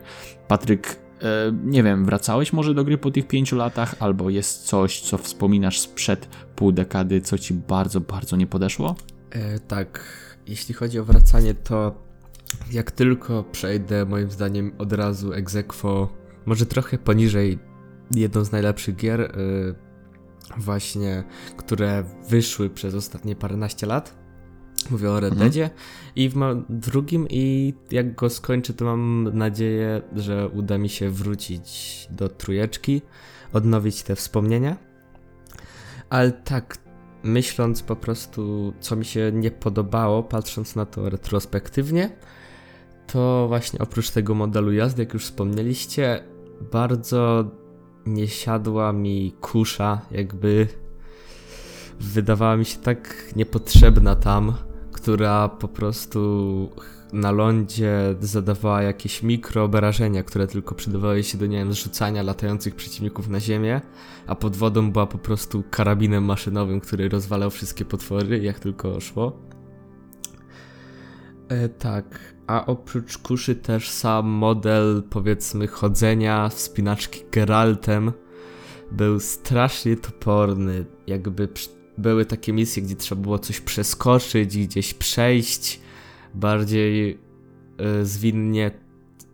Patryk, e, nie wiem, wracałeś może do gry po tych pięciu latach, albo jest coś, co wspominasz sprzed pół dekady, co ci bardzo, bardzo nie podeszło? E, tak, jeśli chodzi o wracanie, to jak tylko przejdę, moim zdaniem, od razu egzekwo, może trochę poniżej jedną z najlepszych gier, e, właśnie, które wyszły przez ostatnie paręnaście lat. Mówię o Red mhm. Deadzie i w drugim i jak go skończę, to mam nadzieję, że uda mi się wrócić do trójeczki, odnowić te wspomnienia. Ale tak, myśląc po prostu, co mi się nie podobało, patrząc na to retrospektywnie, to właśnie oprócz tego modelu jazdy, jak już wspomnieliście, bardzo nie siadła mi kusza, jakby wydawała mi się tak niepotrzebna tam, która po prostu na lądzie zadawała jakieś mikroobrażenia, które tylko przydawały się do, nie wiem, zrzucania latających przeciwników na ziemię, a pod wodą była po prostu karabinem maszynowym, który rozwalał wszystkie potwory, jak tylko szło. E, tak, a oprócz kuszy też sam model, powiedzmy, chodzenia, wspinaczki Geraltem był strasznie toporny. Jakby były takie misje, gdzie trzeba było coś przeskoczyć, gdzieś przejść bardziej y, zwinnie.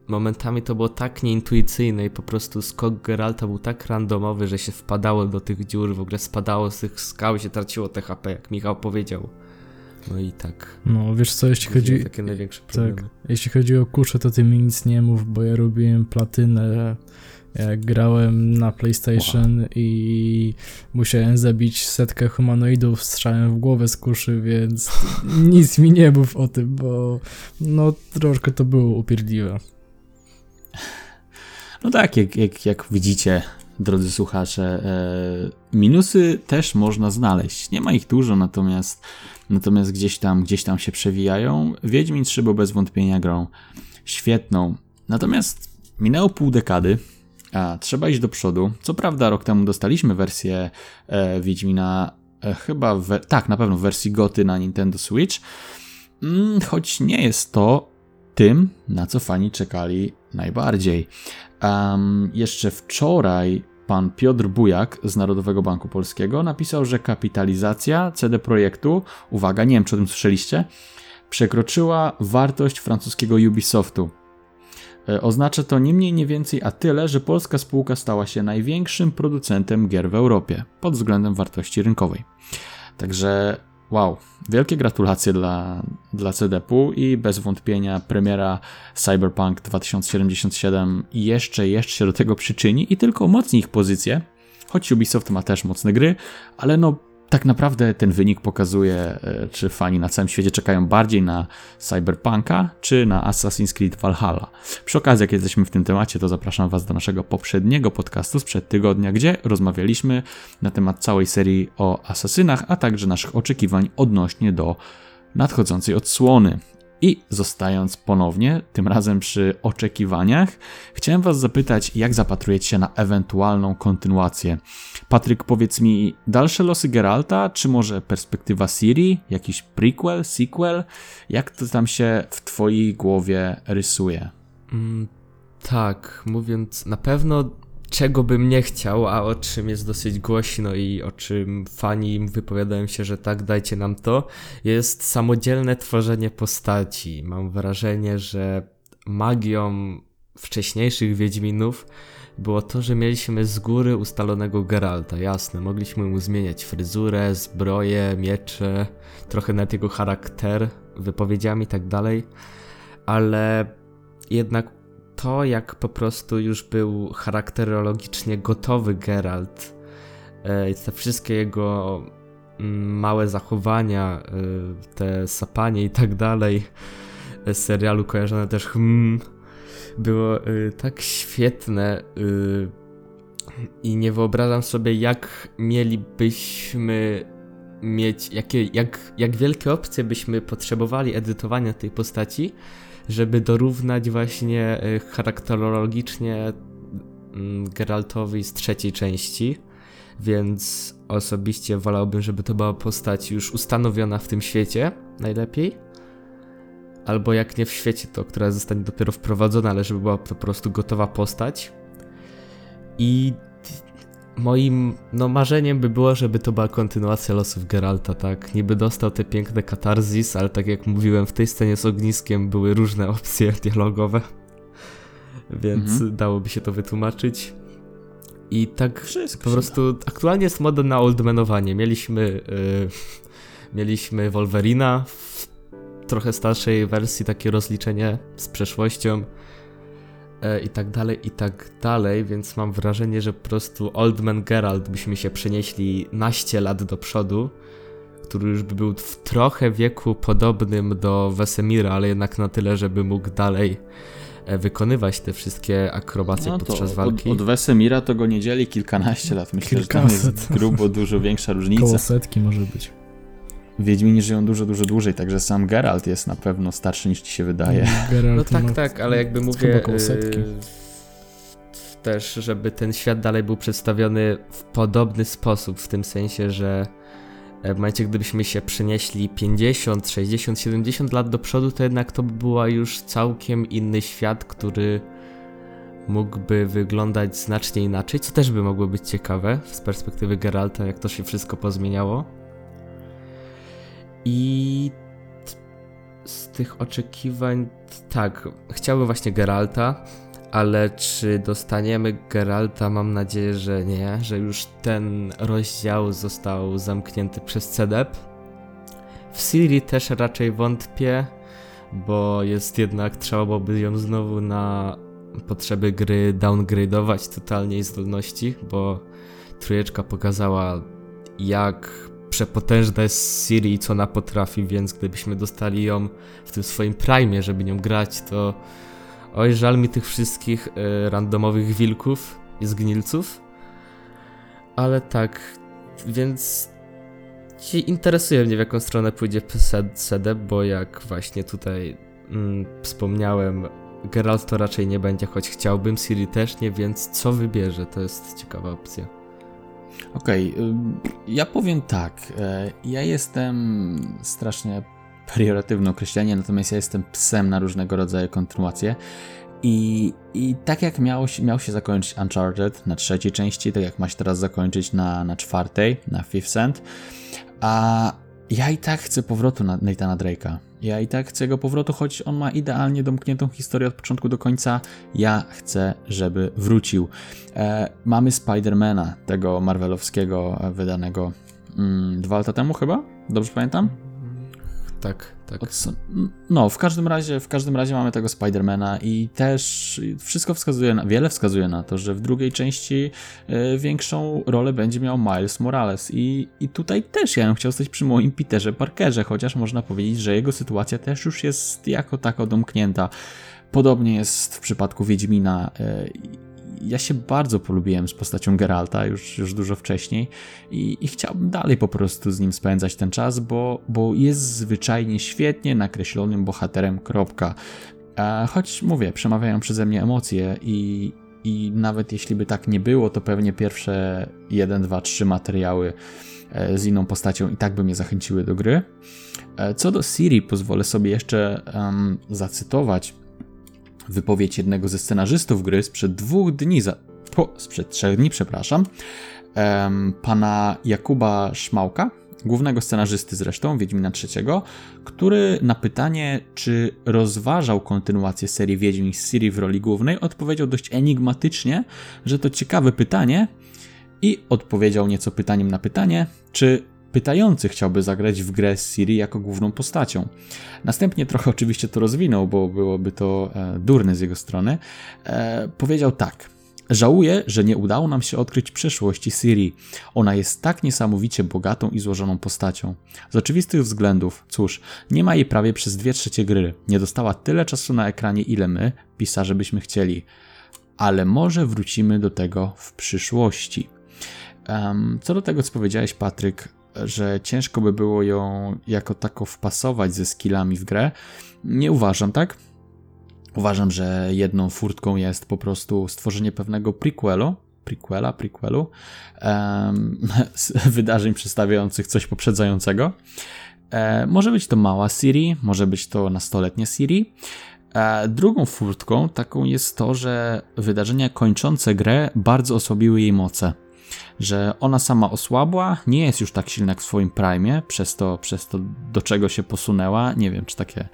Momentami to było tak nieintuicyjne i po prostu skok Geralta był tak randomowy, że się wpadało do tych dziur, w ogóle spadało z tych skał i się traciło THP, jak Michał powiedział. No i tak. No wiesz co, jeśli chodzi. Takie największe tak, problemy. Tak, jeśli chodzi o kusze, to ty mi nic nie mów, bo ja robiłem platynę. Jak grałem na PlayStation wow. i musiałem zabić setkę humanoidów strzałem w głowę z kuszy, więc nic mi nie mów o tym, bo no troszkę to było upierdliwe. No tak, jak, jak, jak widzicie, drodzy słuchacze, e, minusy też można znaleźć. Nie ma ich dużo, natomiast natomiast gdzieś tam, gdzieś tam się przewijają. Wiedźmin 3 był bez wątpienia grą świetną. Natomiast minęło pół dekady, a trzeba iść do przodu. Co prawda rok temu dostaliśmy wersję e, Wiedźmina e, chyba, we, tak, na pewno w wersji Goty na Nintendo Switch, mm, choć nie jest to tym, na co fani czekali najbardziej. Um, jeszcze wczoraj pan Piotr Bujak z Narodowego Banku Polskiego napisał, że kapitalizacja CD Projektu, uwaga, nie wiem czy o tym słyszeliście, przekroczyła wartość francuskiego Ubisoftu. E, oznacza to nie mniej, nie więcej, a tyle, że polska spółka stała się największym producentem gier w Europie pod względem wartości rynkowej. Także Wow, wielkie gratulacje dla, dla CDP-u i bez wątpienia premiera Cyberpunk 2077 jeszcze, jeszcze się do tego przyczyni i tylko umocni ich pozycję, choć Ubisoft ma też mocne gry, ale no tak naprawdę ten wynik pokazuje, e, czy fani na całym świecie czekają bardziej na Cyberpunka, czy na Assassin's Creed Valhalla. Przy okazji, jak jesteśmy w tym temacie, to zapraszam Was do naszego poprzedniego podcastu sprzed tygodnia, gdzie rozmawialiśmy na temat całej serii o asasynach, a także naszych oczekiwań odnośnie do nadchodzącej odsłony. I zostając ponownie, tym razem przy oczekiwaniach, chciałem Was zapytać, jak zapatrujecie się na ewentualną kontynuację. Patryk, powiedz mi, dalsze losy Geralta, czy może perspektywa Siri, jakiś prequel, sequel? Jak to tam się w Twojej głowie rysuje? Mm, tak, mówiąc, na pewno czego bym nie chciał, a o czym jest dosyć głośno i o czym fani wypowiadają się, że tak, dajcie nam to, jest samodzielne tworzenie postaci. Mam wrażenie, że magią wcześniejszych Wiedźminów było to, że mieliśmy z góry ustalonego Geralta, jasne, mogliśmy mu zmieniać fryzurę, zbroję, miecze, trochę nawet jego charakter, wypowiedziami i tak dalej, ale jednak to, jak po prostu już był charakterologicznie gotowy Geralt, e, te wszystkie jego mm, małe zachowania, e, te sapanie i tak dalej, z serialu kojarzone też hmm, było e, tak świetne i nie wyobrażam sobie, jak mielibyśmy mieć, jakie, jak, jak wielkie opcje byśmy potrzebowali edytowania tej postaci, żeby dorównać właśnie y, charakterologicznie mm, Geraltowi z trzeciej części, więc osobiście wolałbym, żeby to była postać już ustanowiona w tym świecie, najlepiej. Albo jak nie w świecie, to która zostanie dopiero wprowadzona, ale żeby była po prostu gotowa postać. I moim no, marzeniem by było, żeby to była kontynuacja losów Geralta, tak? Niby dostał te piękne katarzis, ale tak jak mówiłem, w tej scenie z ogniskiem były różne opcje dialogowe, więc mhm. dałoby się to wytłumaczyć. I tak Wszystko po prostu aktualnie jest moda na oldmanowanie. Mieliśmy yy, mieliśmy Wolverina w trochę starszej wersji, takie rozliczenie z przeszłością i tak dalej, i tak dalej, więc mam wrażenie, że po prostu Oldman Geralt byśmy się przenieśli naście lat do przodu, który już by był w trochę wieku podobnym do Wesemira, ale jednak na tyle, żeby mógł dalej E, wykonywać te wszystkie akrobacje no podczas walki. Od, od Wesemira to go nie dzieli kilkanaście lat. Myślę, Kilkaset. że to jest grubo dużo większa różnica. Koło setki może być. Wiedźmini żyją dużo, dużo dłużej, także sam Geralt jest na pewno starszy niż ci się wydaje. Geralt no tak, tak, ale jakby mówię yy, też, żeby ten świat dalej był przedstawiony w podobny sposób, w tym sensie, że w momencie, gdybyśmy się przenieśli 50, 60, 70 lat do przodu, to jednak to by była już całkiem inny świat, który mógłby wyglądać znacznie inaczej, co też by mogło być ciekawe z perspektywy Geralta, jak to się wszystko pozmieniało. I z tych oczekiwań, tak, chciałbym właśnie Geralta ale czy dostaniemy Geralta? Mam nadzieję, że nie, że już ten rozdział został zamknięty przez CDEP. W Siri też raczej wątpię, bo jest jednak, trzeba byłoby ją znowu na potrzeby gry downgrade'ować totalnie jej zdolności, bo trójeczka pokazała jak przepotężna jest Siri i co ona potrafi, więc gdybyśmy dostali ją w tym swoim prime, żeby nią grać, to Oj, żal mi tych wszystkich y, randomowych wilków i zgnilców. Ale tak, więc interesuje mnie w jaką stronę pójdzie CD, bo jak właśnie tutaj mm, wspomniałem, Geralt to raczej nie będzie, choć chciałbym, Siri też nie, więc co wybierze, to jest ciekawa opcja. Okej, okay, ja powiem tak. E, ja jestem strasznie pejoratywne określenie, natomiast ja jestem psem na różnego rodzaju kontynuacje. I, I tak jak miał, miał się zakończyć Uncharted na trzeciej części, tak jak ma się teraz zakończyć na, na czwartej, na Fifth Cent, a ja i tak chcę powrotu na Nathana Drake'a. Ja i tak chcę jego powrotu, choć on ma idealnie domkniętą historię od początku do końca. Ja chcę, żeby wrócił. E, mamy Spidermana, tego marvelowskiego, e, wydanego mm, dwa lata temu chyba? Dobrze pamiętam? Tak, tak. Od, no, w każdym razie, w każdym razie mamy tego Spidermana i też wszystko wskazuje na, wiele wskazuje na to, że w drugiej części y, większą rolę będzie miał Miles Morales i, i tutaj też ja bym chciał stać przy moim Peterze Parkerze, chociaż można powiedzieć, że jego sytuacja też już jest jako tako domknięta. Podobnie jest w przypadku Wiedźmina. Y, ja się bardzo polubiłem z postacią Geralta już, już dużo wcześniej i, i chciałbym dalej po prostu z nim spędzać ten czas, bo, bo jest zwyczajnie świetnie nakreślonym bohaterem, kropka. A choć mówię, przemawiają przeze mnie emocje i, i nawet jeśli by tak nie było, to pewnie pierwsze 1, 2, 3 materiały e, z inną postacią i tak by mnie zachęciły do gry. E, co do Siri, pozwolę sobie jeszcze um, zacytować wypowiedź jednego ze scenarzystów gry sprzed dwóch dni, za, po, sprzed trzech dni, przepraszam, um, pana Jakuba Szmałka, głównego scenarzysty zresztą, Wiedźmina III, który na pytanie, czy rozważał kontynuację serii Wiedźmin z Siri w roli głównej, odpowiedział dość enigmatycznie, że to ciekawe pytanie i odpowiedział nieco pytaniem na pytanie, czy pytający chciałby zagrać w grę z Siri jako główną postacią. Następnie trochę oczywiście to rozwinął, bo byłoby to e, durne z jego strony. E, powiedział tak. Żałuję, że nie udało nam się odkryć przeszłości Siri. Ona jest tak niesamowicie bogatą i złożoną postacią. Z oczywistych względów, cóż, nie ma jej prawie przez dwie trzecie gry. Nie dostała tyle czasu na ekranie, ile my, pisarze, byśmy chcieli. Ale może wrócimy do tego w przyszłości. Um, co do tego, co powiedziałeś, Patryk, że ciężko by było ją jako tako wpasować ze skillami w grę. Nie uważam tak. Uważam, że jedną furtką jest po prostu stworzenie pewnego prequelu, prequela, prequelu, um, wydarzeń przedstawiających coś poprzedzającego. E, może być to mała Siri, może być to nastoletnia Siri. E, drugą furtką taką jest to, że wydarzenia kończące grę bardzo osłabiły jej moce że ona sama osłabła, nie jest już tak silna jak w swoim prime, przez to, przez to do czego się posunęła. Nie wiem, czy takie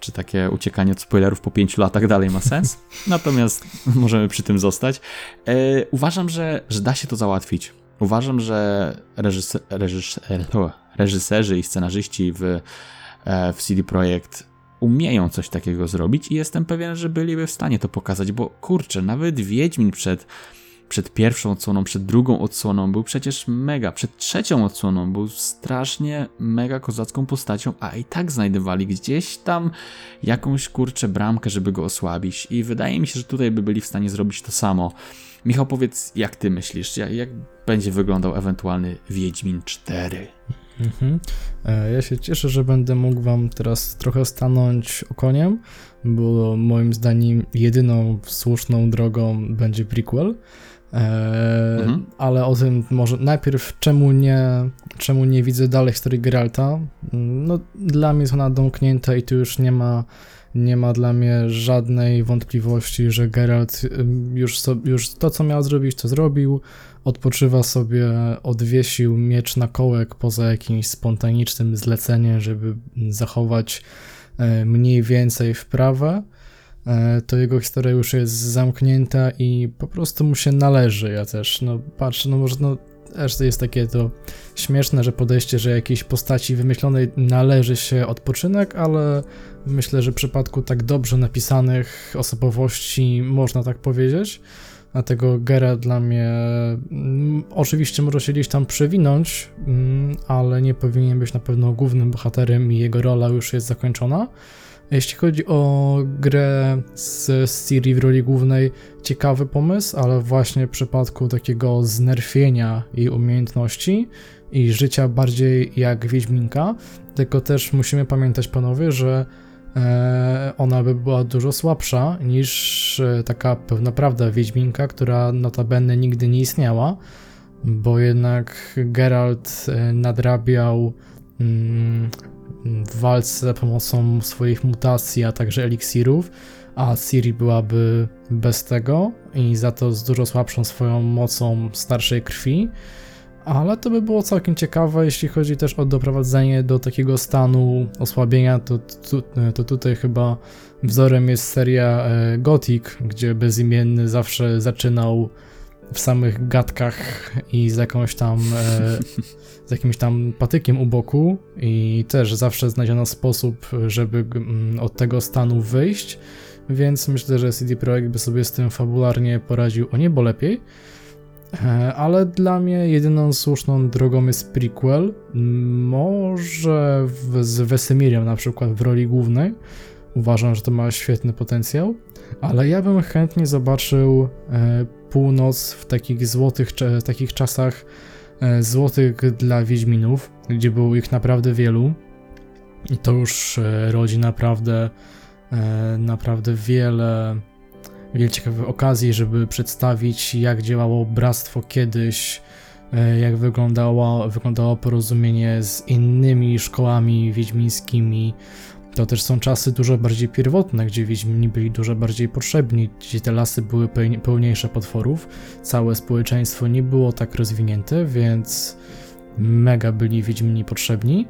czy takie uciekanie od spoilerów po pięciu latach dalej ma sens. Natomiast możemy przy tym zostać. E, uważam, że, że da się to załatwić. Uważam, że reżyser, reżyser, reżyserzy i scenarzyści w, e, w CD Projekt umieją coś takiego zrobić i jestem pewien, że byliby w stanie to pokazać, bo kurczę, nawet Wiedźmin przed przed pierwszą odsłoną, przed drugą odsłoną był przecież mega, przed trzecią odsłoną był strasznie mega kozacką postacią, a i tak znajdowali gdzieś tam jakąś kurczę bramkę, żeby go osłabić i wydaje mi się, że tutaj by byli w stanie zrobić to samo. Michał, powiedz, jak ty myślisz, jak, jak będzie wyglądał ewentualny Wiedźmin 4? Mhm. E, ja się cieszę, że będę mógł Wam teraz trochę stanąć okoniem, bo moim zdaniem jedyną słuszną drogą będzie prequel. E, mhm. Ale o tym może najpierw czemu nie, czemu nie widzę dalej historii Geralta. No, dla mnie jest ona domknięta i tu już nie ma, nie ma dla mnie żadnej wątpliwości, że Geralt już, so, już to, co miał zrobić, to zrobił. Odpoczywa sobie, odwiesił miecz na kołek poza jakimś spontanicznym zleceniem, żeby zachować e, mniej więcej wprawę. E, to jego historia już jest zamknięta i po prostu mu się należy. Ja też, no patrz, no może no też to jest takie to śmieszne, że podejście, że jakiejś postaci wymyślonej należy się odpoczynek, ale myślę, że w przypadku tak dobrze napisanych osobowości można tak powiedzieć. Dlatego Gera dla mnie mm, oczywiście może się gdzieś tam przewinąć, mm, ale nie powinien być na pewno głównym bohaterem i jego rola już jest zakończona. Jeśli chodzi o grę z Siri w roli głównej, ciekawy pomysł, ale właśnie w przypadku takiego znerfienia jej umiejętności i życia bardziej jak Wiedźminka, tylko też musimy pamiętać, panowie, że e, ona by była dużo słabsza niż e, taka pełnoprawda Wiedźminka, która notabene nigdy nie istniała, bo jednak Geralt e, nadrabiał mm, w walce za pomocą swoich mutacji, a także eliksirów, a Ciri byłaby bez tego i za to z dużo słabszą swoją mocą starszej krwi. Ale to by było całkiem ciekawe, jeśli chodzi też o doprowadzenie do takiego stanu osłabienia, to, to, to tutaj chyba wzorem jest seria e, Gothic, gdzie bezimienny zawsze zaczynał w samych gadkach i z jakąś tam e, z jakimś tam patykiem u boku i też zawsze znaleziono sposób, żeby mm, od tego stanu wyjść, więc myślę, że CD Projekt by sobie z tym fabularnie poradził o niebo lepiej. E, ale dla mnie jedyną słuszną drogą jest prequel. Może w, z Wesemirem na przykład w roli głównej. Uważam, że to ma świetny potencjał. Ale ja bym chętnie zobaczył e, północ w takich złotych, w takich czasach E, złotych dla Wiedźminów, gdzie było ich naprawdę wielu. I to już e, rodzi naprawdę, naprawdę wiele, wiele ciekawych okazji, żeby przedstawić, jak działało bractwo kiedyś, jak wyglądało, wyglądało porozumienie z innymi szkołami wiedźmińskimi, to też są czasy dużo bardziej pierwotne, gdzie Wiedźmini byli dużo bardziej potrzebni, gdzie te lasy były pełniejsze potworów, całe społeczeństwo nie było tak rozwinięte, więc mega byli Wiedźmini potrzebni.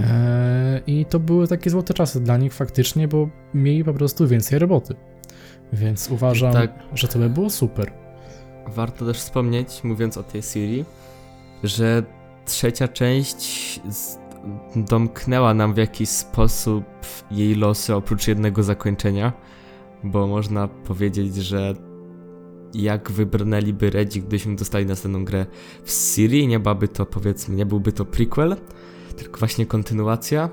Eee, I to były takie złote czasy dla nich faktycznie, bo mieli po prostu więcej roboty. Więc uważam, tak. że to by było super. Warto też wspomnieć, mówiąc o tej serii, że trzecia część domknęła nam w jakiś sposób jej losy oprócz jednego zakończenia, bo można powiedzieć, że jak wybrnęliby Redzi, gdybyśmy dostali następną grę w Syrii, nie byłaby to powiedzmy, nie byłby to prequel, tylko właśnie kontynuacja,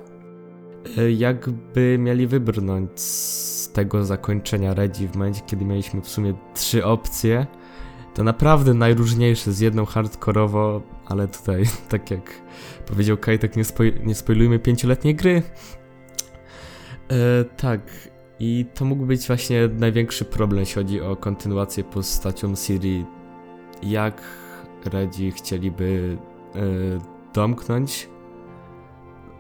e, jakby mieli wybrnąć z tego zakończenia Redzi w momencie, kiedy mieliśmy w sumie trzy opcje, to naprawdę najróżniejsze, z jedną hardkorowo, ale tutaj, tak jak powiedział Kajtek, nie, spoj nie spoilujmy pięcioletniej gry. E, tak, i to mógł być właśnie największy problem, jeśli chodzi o kontynuację postacią Siri. Jak Redzi chcieliby e, domknąć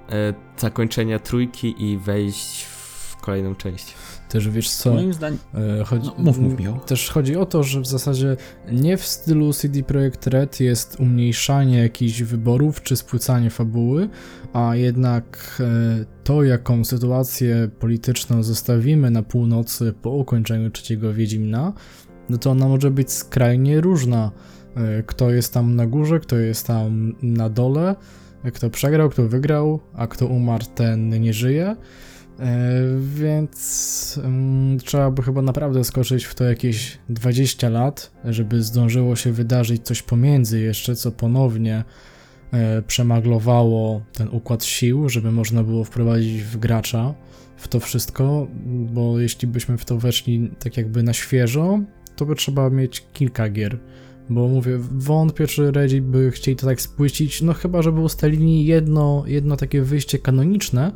e, zakończenia trójki i wejść w kolejną część. Też wiesz co? Moim zdaniem. E, chodzi, no, mów, mów. Też chodzi o to, że w zasadzie nie w stylu CD Projekt Red jest umniejszanie jakichś wyborów czy spłycanie fabuły, a jednak e, to, jaką sytuację polityczną zostawimy na północy po ukończeniu trzeciego Wiedźmina, no to ona może być skrajnie różna. E, kto jest tam na górze, kto jest tam na dole, kto przegrał, kto wygrał, a kto umarł, ten nie żyje. E, więc um, trzeba by chyba naprawdę skoczyć w to jakieś 20 lat, żeby zdążyło się wydarzyć coś pomiędzy jeszcze, co ponownie e, przemaglowało ten układ sił, żeby można było wprowadzić w gracza w to wszystko, bo jeśli byśmy w to weszli tak jakby na świeżo, to by trzeba mieć kilka gier. Bo mówię, wątpię, czy Redzi by chcieli to tak spłycić, no chyba, żeby ustalili jedno, jedno takie wyjście kanoniczne,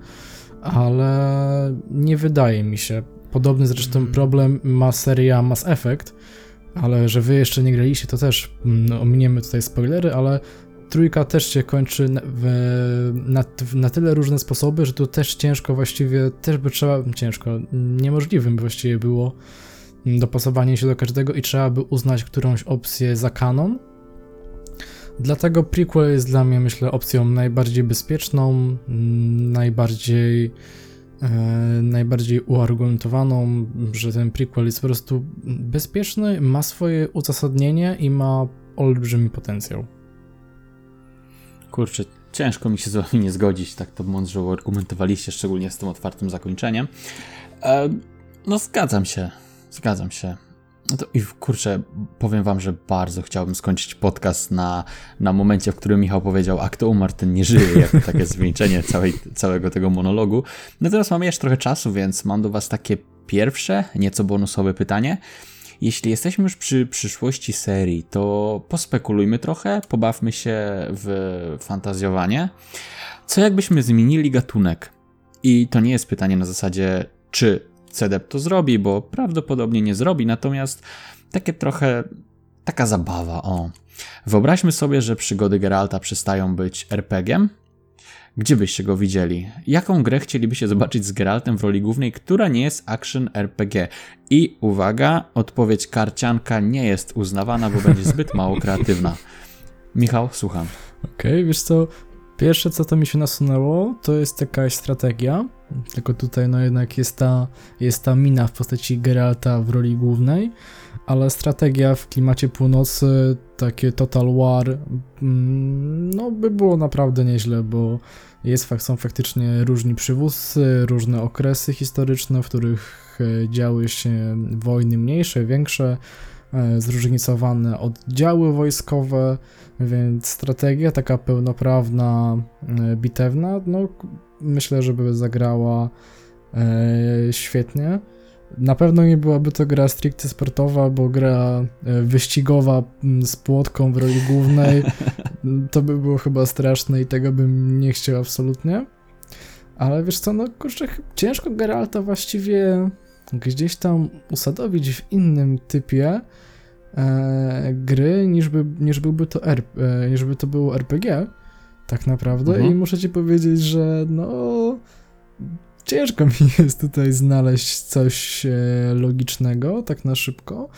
ale nie wydaje mi się. Podobny zresztą mm. problem ma seria Mass Effect, ale że wy jeszcze nie graliście, to też no, ominiemy tutaj spoilery, ale trójka też się kończy na, na, na, tyle różne sposoby, że tu też ciężko właściwie, też by trzeba, ciężko, niemożliwym by właściwie było dopasowanie się do każdego i trzeba by uznać którąś opcję za kanon, Dlatego prequel jest dla mnie, myślę, opcją najbardziej bezpieczną, mm, najbardziej, e, najbardziej uargumentowaną, że ten prequel jest po prostu bezpieczny, ma swoje uzasadnienie i ma olbrzymi potencjał. Kurczę, ciężko mi się z wami nie zgodzić, tak to mądrze argumentowaliście, szczególnie z tym otwartym zakończeniem. E, no zgadzam się, zgadzam się. No to i kurczę, powiem wam, że bardzo chciałbym skończyć podcast na, na momencie, w którym Michał powiedział, a kto umarł, ten nie żyje, jako takie zwieńczenie całej, całego tego monologu. Natomiast mamy jeszcze trochę czasu, więc mam do was takie pierwsze, nieco bonusowe pytanie. Jeśli jesteśmy już przy przyszłości serii, to pospekulujmy trochę, pobawmy się w fantazjowanie. Co jakbyśmy zmienili gatunek? I to nie jest pytanie na zasadzie, czy CDEP to zrobi, bo prawdopodobnie nie zrobi, natomiast takie trochę taka zabawa, o. Wyobraźmy sobie, że przygody Geralta przestają być RPG-iem. Gdzie byście go widzieli? Jaką grę chcielibyście zobaczyć z Geraltem w roli głównej, która nie jest action RPG? I uwaga, odpowiedź karcianka nie jest uznawana, bo będzie zbyt mało kreatywna. Michał, słucham. Okej, okay, wiesz co, Pierwsze, co to mi się nasunęło, to jest jakaś strategia, tylko tutaj no jednak jest ta, jest ta mina w postaci Geralta w roli głównej, ale strategia w klimacie północy, takie Total War, mm, no by było naprawdę nieźle, bo jest, są faktycznie różni przywódcy, różne okresy historyczne, w których e, działy się wojny mniejsze, większe, e, zróżnicowane oddziały wojskowe, więc strategia taka pełnoprawna, e, bitewna, no myślę, żeby zagrała e, świetnie. Na pewno nie byłaby to gra stricte sportowa, bo gra e, wyścigowa z płotką w roli głównej to by było chyba straszne i tego bym nie chciał absolutnie. Ale wiesz co, no kurczę, ciężko Geralta właściwie gdzieś tam usadowić w innym typie, e, gry, niż, by, niż byłby to R, e, niż by to było RPG, tak naprawdę. Mhm. I muszę ci powiedzieć, że no ciężko mi jest tutaj znaleźć coś e, logicznego, tak na szybko,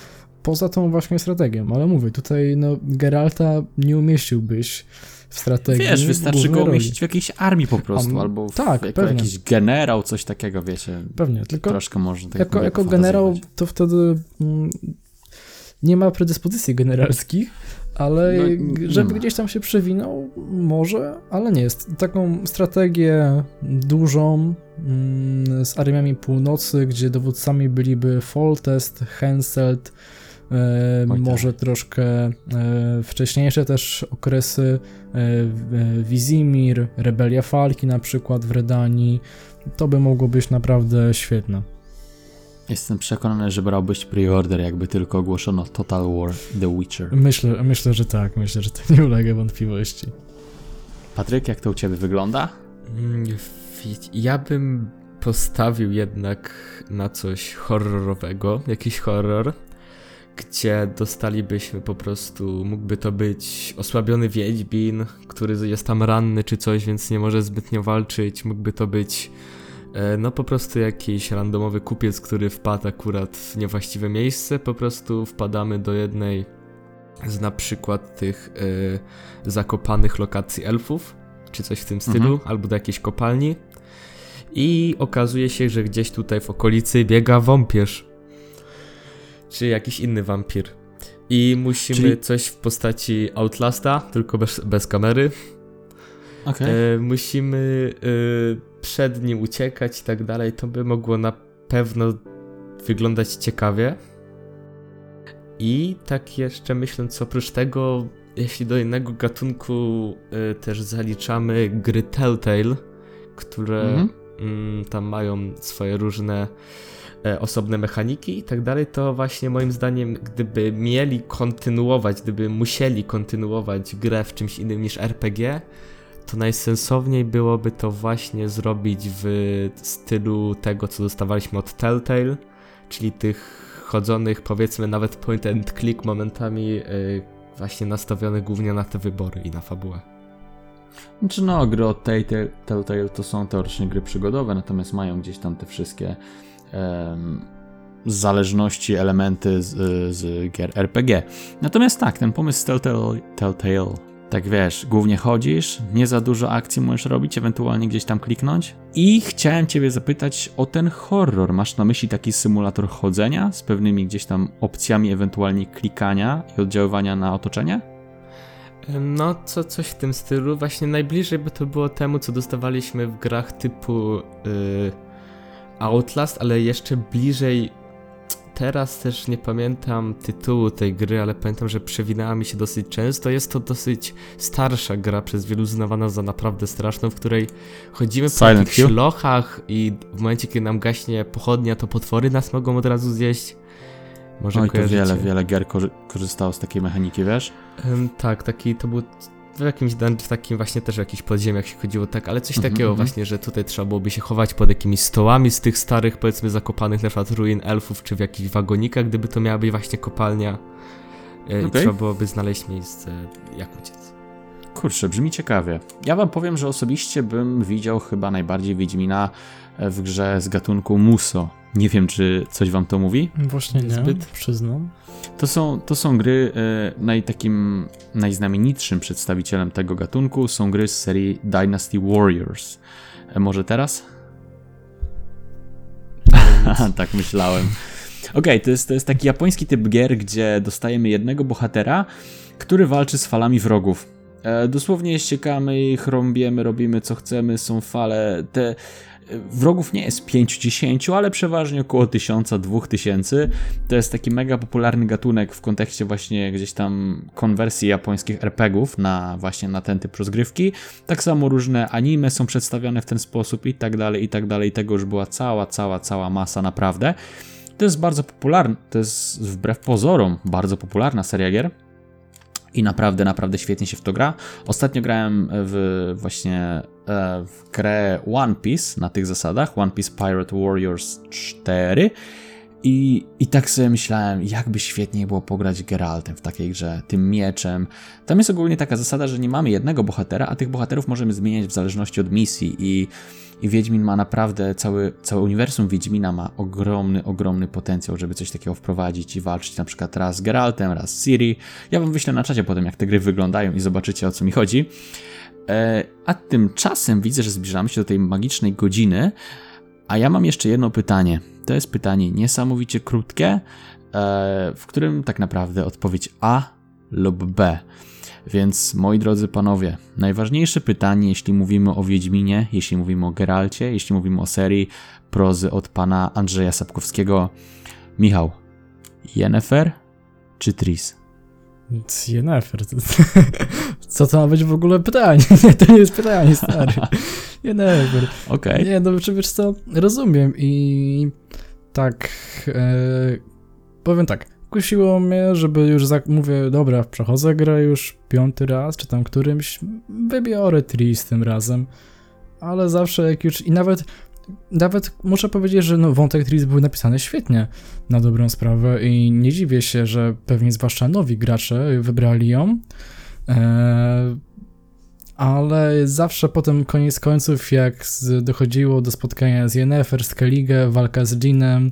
poza tą właśnie strategią. Ale mówię, tutaj no Geralta nie umieściłbyś w strategii. Wiesz, wystarczy go umieścić w jakiejś armii po prostu, A, albo w, tak, jako pewnie. jakiś generał, coś takiego, wiecie. Pewnie, tylko troszkę można tak jako, jako generał to wtedy mm, nie ma predyspozycji generalskich, ale no, żeby gdzieś tam się przewinął, może, ale nie jest. Taką strategię dużą mm, z armiami północy, gdzie dowódcami byliby Foltest, Henselt, e, może troszkę e, wcześniejsze też okresy e, Wizimir, Rebelia Falki na przykład w Redanii, to by mogło być naprawdę świetne. Jestem przekonany, że brałbyś preorder, jakby tylko ogłoszono Total War The Witcher. Myślę, myślę, że tak, myślę, że to nie ulega wątpliwości. Patryk, jak to u ciebie wygląda? Mm, ja bym postawił jednak na coś horrorowego, jakiś horror, gdzie dostalibyśmy po prostu, mógłby to być osłabiony wiedźmin, który jest tam ranny czy coś, więc nie może zbytnio walczyć, mógłby to być no po prostu jakiś randomowy kupiec, który wpadł akurat w niewłaściwe miejsce, po prostu wpadamy do jednej z na przykład tych y, zakopanych lokacji elfów, czy coś w tym stylu, mhm. albo do jakiejś kopalni. I okazuje się, że gdzieś tutaj w okolicy biega wąpierz. Czy jakiś inny wampir. I musimy Czyli... coś w postaci Outlasta, tylko bez, bez kamery. Okay. E, musimy e, przed nim uciekać i tak dalej. To by mogło na pewno wyglądać ciekawie. I tak jeszcze myśląc, oprócz tego, jeśli do innego gatunku y, też zaliczamy gry Telltale, które mm -hmm. tam mają swoje różne osobne mechaniki i tak dalej, to właśnie moim zdaniem, gdyby mieli kontynuować, gdyby musieli kontynuować grę w czymś innym niż RPG, to najsensowniej byłoby to właśnie zrobić w stylu tego, co dostawaliśmy od Telltale, czyli tych chodzonych, powiedzmy nawet point and click momentami yy, właśnie nastawionych głównie na te wybory i na fabułę. Znaczy no, gry od Telltale, to są teoretycznie gry przygodowe, natomiast mają gdzieś tam te wszystkie zależności, elementy z, z gier RPG. Natomiast tak, ten pomysł z Telltale, Telltale tak wiesz, głównie chodzisz, nie za dużo akcji możesz robić, ewentualnie gdzieś tam kliknąć. I chciałem Ciebie zapytać o ten horror. Masz na myśli taki symulator chodzenia z pewnymi gdzieś tam opcjami, ewentualnie klikania i oddziaływania na otoczenie? No, co, coś w tym stylu. Właśnie najbliżej by to było temu, co dostawaliśmy w grach typu yy, Outlast, ale jeszcze bliżej teraz też nie pamiętam tytułu tej gry, ale pamiętam, że przewinęła mi się dosyć często. Jest to dosyć starsza gra, przez wielu uznawana za naprawdę straszną, w której chodzimy Silent po takich szlochach i w momencie, kiedy nam gaśnie pochodnia, to potwory nas mogą od razu zjeść. Może Oj, to wiele, wiele gier korzystało z takiej mechaniki, wiesz? Um, tak, taki to był w jakimś dungeon, takim właśnie też w jakichś podziemiach się chodziło tak, ale coś mm -hmm, takiego mm -hmm. właśnie, że tutaj trzeba byłoby się chować pod jakimiś stołami z tych starych, powiedzmy zakopanych na przykład ruin elfów, czy w jakichś wagonikach, gdyby to miała być właśnie kopalnia okay. i trzeba byłoby znaleźć miejsce, jak uciec. Kurczę, brzmi ciekawie. Ja wam powiem, że osobiście bym widział chyba najbardziej Wiedźmina w grze z gatunku Muso. Nie wiem, czy coś wam to mówi? Właśnie nie, Zbyt. przyznam. To są, to są gry, y, naj, takim najznamienitszym przedstawicielem tego gatunku są gry z serii Dynasty Warriors. E, może teraz? tak myślałem. Okej, okay, to, jest, to jest taki japoński typ gier, gdzie dostajemy jednego bohatera, który walczy z falami wrogów. E, dosłownie ściekamy ich, rąbiemy, robimy co chcemy, są fale. Te wrogów nie jest 5-10, ale przeważnie około 1000-2000. To jest taki mega popularny gatunek w kontekście właśnie gdzieś tam konwersji japońskich RPGów na właśnie na ten typ rozgrywki. Tak samo różne anime są przedstawione w ten sposób i tak dalej, i tak dalej. Tego już była cała, cała, cała masa naprawdę. To jest bardzo popularne, to jest wbrew pozorom bardzo popularna seria gier i naprawdę, naprawdę świetnie się w to gra. Ostatnio grałem w właśnie e, w grę One Piece na tych zasadach, One Piece Pirate Warriors 4 i, I tak sobie myślałem, jakby świetnie było pograć Geraltem w takiej grze, tym mieczem. Tam jest ogólnie taka zasada, że nie mamy jednego bohatera, a tych bohaterów możemy zmieniać w zależności od misji i i Wiedźmin ma naprawdę, cały, cały uniwersum Wiedźmina ma ogromny, ogromny potencjał, żeby coś takiego wprowadzić i walczyć na przykład raz z Geraltem, raz z Ciri. Ja wam wyślę na czacie potem, jak te gry wyglądają i zobaczycie, o co mi chodzi. E, a tymczasem widzę, że zbliżamy się do tej magicznej godziny, a ja mam jeszcze jedno pytanie. To jest pytanie niesamowicie krótkie, e, w którym tak naprawdę odpowiedź A lub B. Więc moi drodzy panowie, najważniejsze pytanie, jeśli mówimy o Wiedźminie, jeśli mówimy o Geralcie, jeśli mówimy o serii prozy od pana Andrzeja Sapkowskiego. Michał, Yennefer czy Tris? Yennefer. Co to ma być w ogóle pytanie? Nie, to nie jest pytanie, stary. Yennefer. Okej. Okay. Nie, no czy wiesz co, rozumiem i tak, e, powiem tak, kusiło mnie, żeby już za... mówię, dobra, przechodzę grę już piąty raz, czy tam którymś, wybiorę Tris tym razem, ale zawsze jak już, i nawet, nawet muszę powiedzieć, że no, wątek Tris był napisany świetnie, na dobrą sprawę i nie dziwię się, że pewnie zwłaszcza nowi gracze wybrali ją, eee, ale zawsze potem koniec końców, jak dochodziło do spotkania z Yennefer, z Keligę, walka z Jeanem,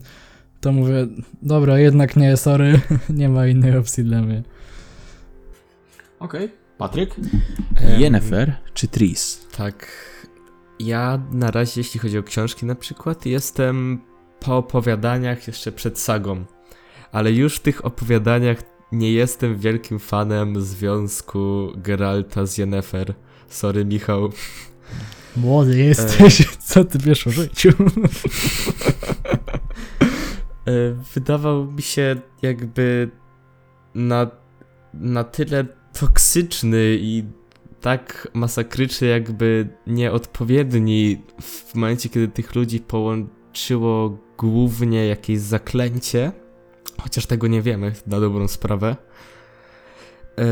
to mówię, dobra, jednak nie, sorry, nie ma innej opcji dla mnie. Okej. Okay. Patryk? Yennefer czy Tris? Tak. Ja na razie, jeśli chodzi o książki na przykład, jestem po opowiadaniach jeszcze przed sagą. Ale już w tych opowiadaniach nie jestem wielkim fanem związku Geralta z Yennefer. Sorry, Michał. Młody jesteś, e... co ty wiesz o życiu? E, wydawał mi się jakby na, na tyle toksyczny i tak masakryczny, jakby nieodpowiedni w momencie, kiedy tych ludzi połączyło głównie jakieś zaklęcie, chociaż tego nie wiemy na dobrą sprawę. E,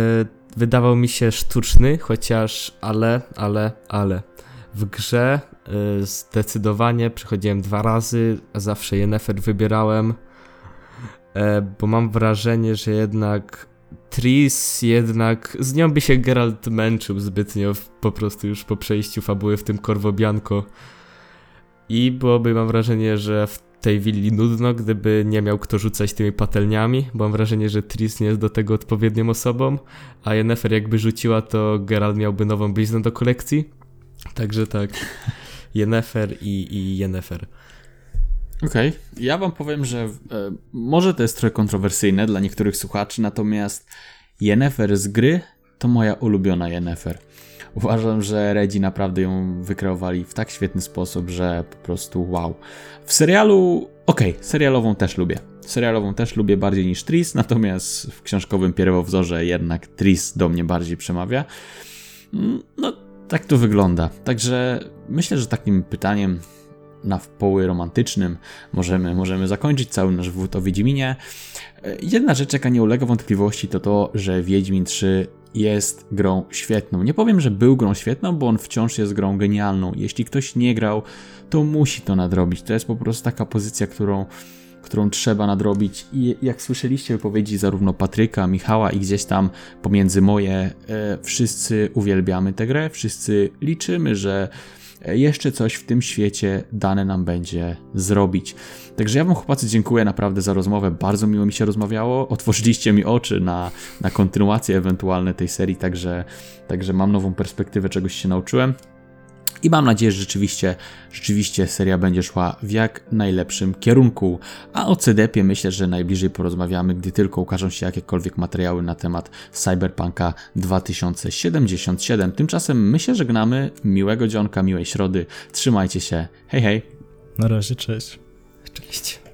wydawał mi się sztuczny, chociaż ale, ale, ale. W grze y, zdecydowanie przychodziłem dwa razy, a zawsze Yennefer wybierałem, e, bo mam wrażenie, że jednak Tris jednak, z nią by się Geralt męczył zbytnio po prostu już po przejściu fabuły w tym Korwobianko. I byłoby, mam wrażenie, że w tej willi nudno, gdyby nie miał kto rzucać tymi patelniami, bo mam wrażenie, że Tris nie jest do tego odpowiednią osobą, a Yennefer jakby rzuciła, to Geralt miałby nową bliznę do kolekcji. Także tak, Yennefer i, i Yennefer. Okej, okay. ja wam powiem, że e, może to jest trochę kontrowersyjne dla niektórych słuchaczy, natomiast Yennefer z gry to moja ulubiona Yennefer. Uważam, że Redzi naprawdę ją wykreowali w tak świetny sposób, że po prostu wow. W serialu, okej, okay, serialową też lubię. Serialową też lubię bardziej niż Tris, natomiast w książkowym pierwowzorze jednak Tris do mnie bardziej przemawia. Mm, no, tak to wygląda. Także myślę, że takim pytaniem na poły romantycznym możemy, możemy zakończyć cały nasz wód o Wiedźminie. Jedna rzecz, jaka nie ulega wątpliwości, to to, że Wiedźmin 3 jest grą świetną. Nie powiem, że był grą świetną, bo on wciąż jest grą genialną. Jeśli ktoś nie grał, to musi to nadrobić. To jest po prostu taka pozycja, którą, którą trzeba nadrobić. I jak słyszeliście wypowiedzi zarówno Patryka, Michała i gdzieś tam pomiędzy moje, e, wszyscy uwielbiamy tę grę, wszyscy liczymy, że jeszcze coś w tym świecie dane nam będzie zrobić. Także ja Wam chłopacy dziękuję naprawdę za rozmowę, bardzo miło mi się rozmawiało, otworzyliście mi oczy na, na kontynuację ewentualne tej serii, także, także mam nową perspektywę, czegoś się nauczyłem. I mam nadzieję, że rzeczywiście, rzeczywiście seria będzie szła w jak najlepszym kierunku. A o CDP-ie myślę, że najbliżej porozmawiamy, gdy tylko ukażą się jakiekolwiek materiały na temat Cyberpunka 2077. Tymczasem my się żegnamy. Miłego dzionka, miłej środy. Trzymajcie się. Hej, hej. Na razie, cześć. Oczywiście.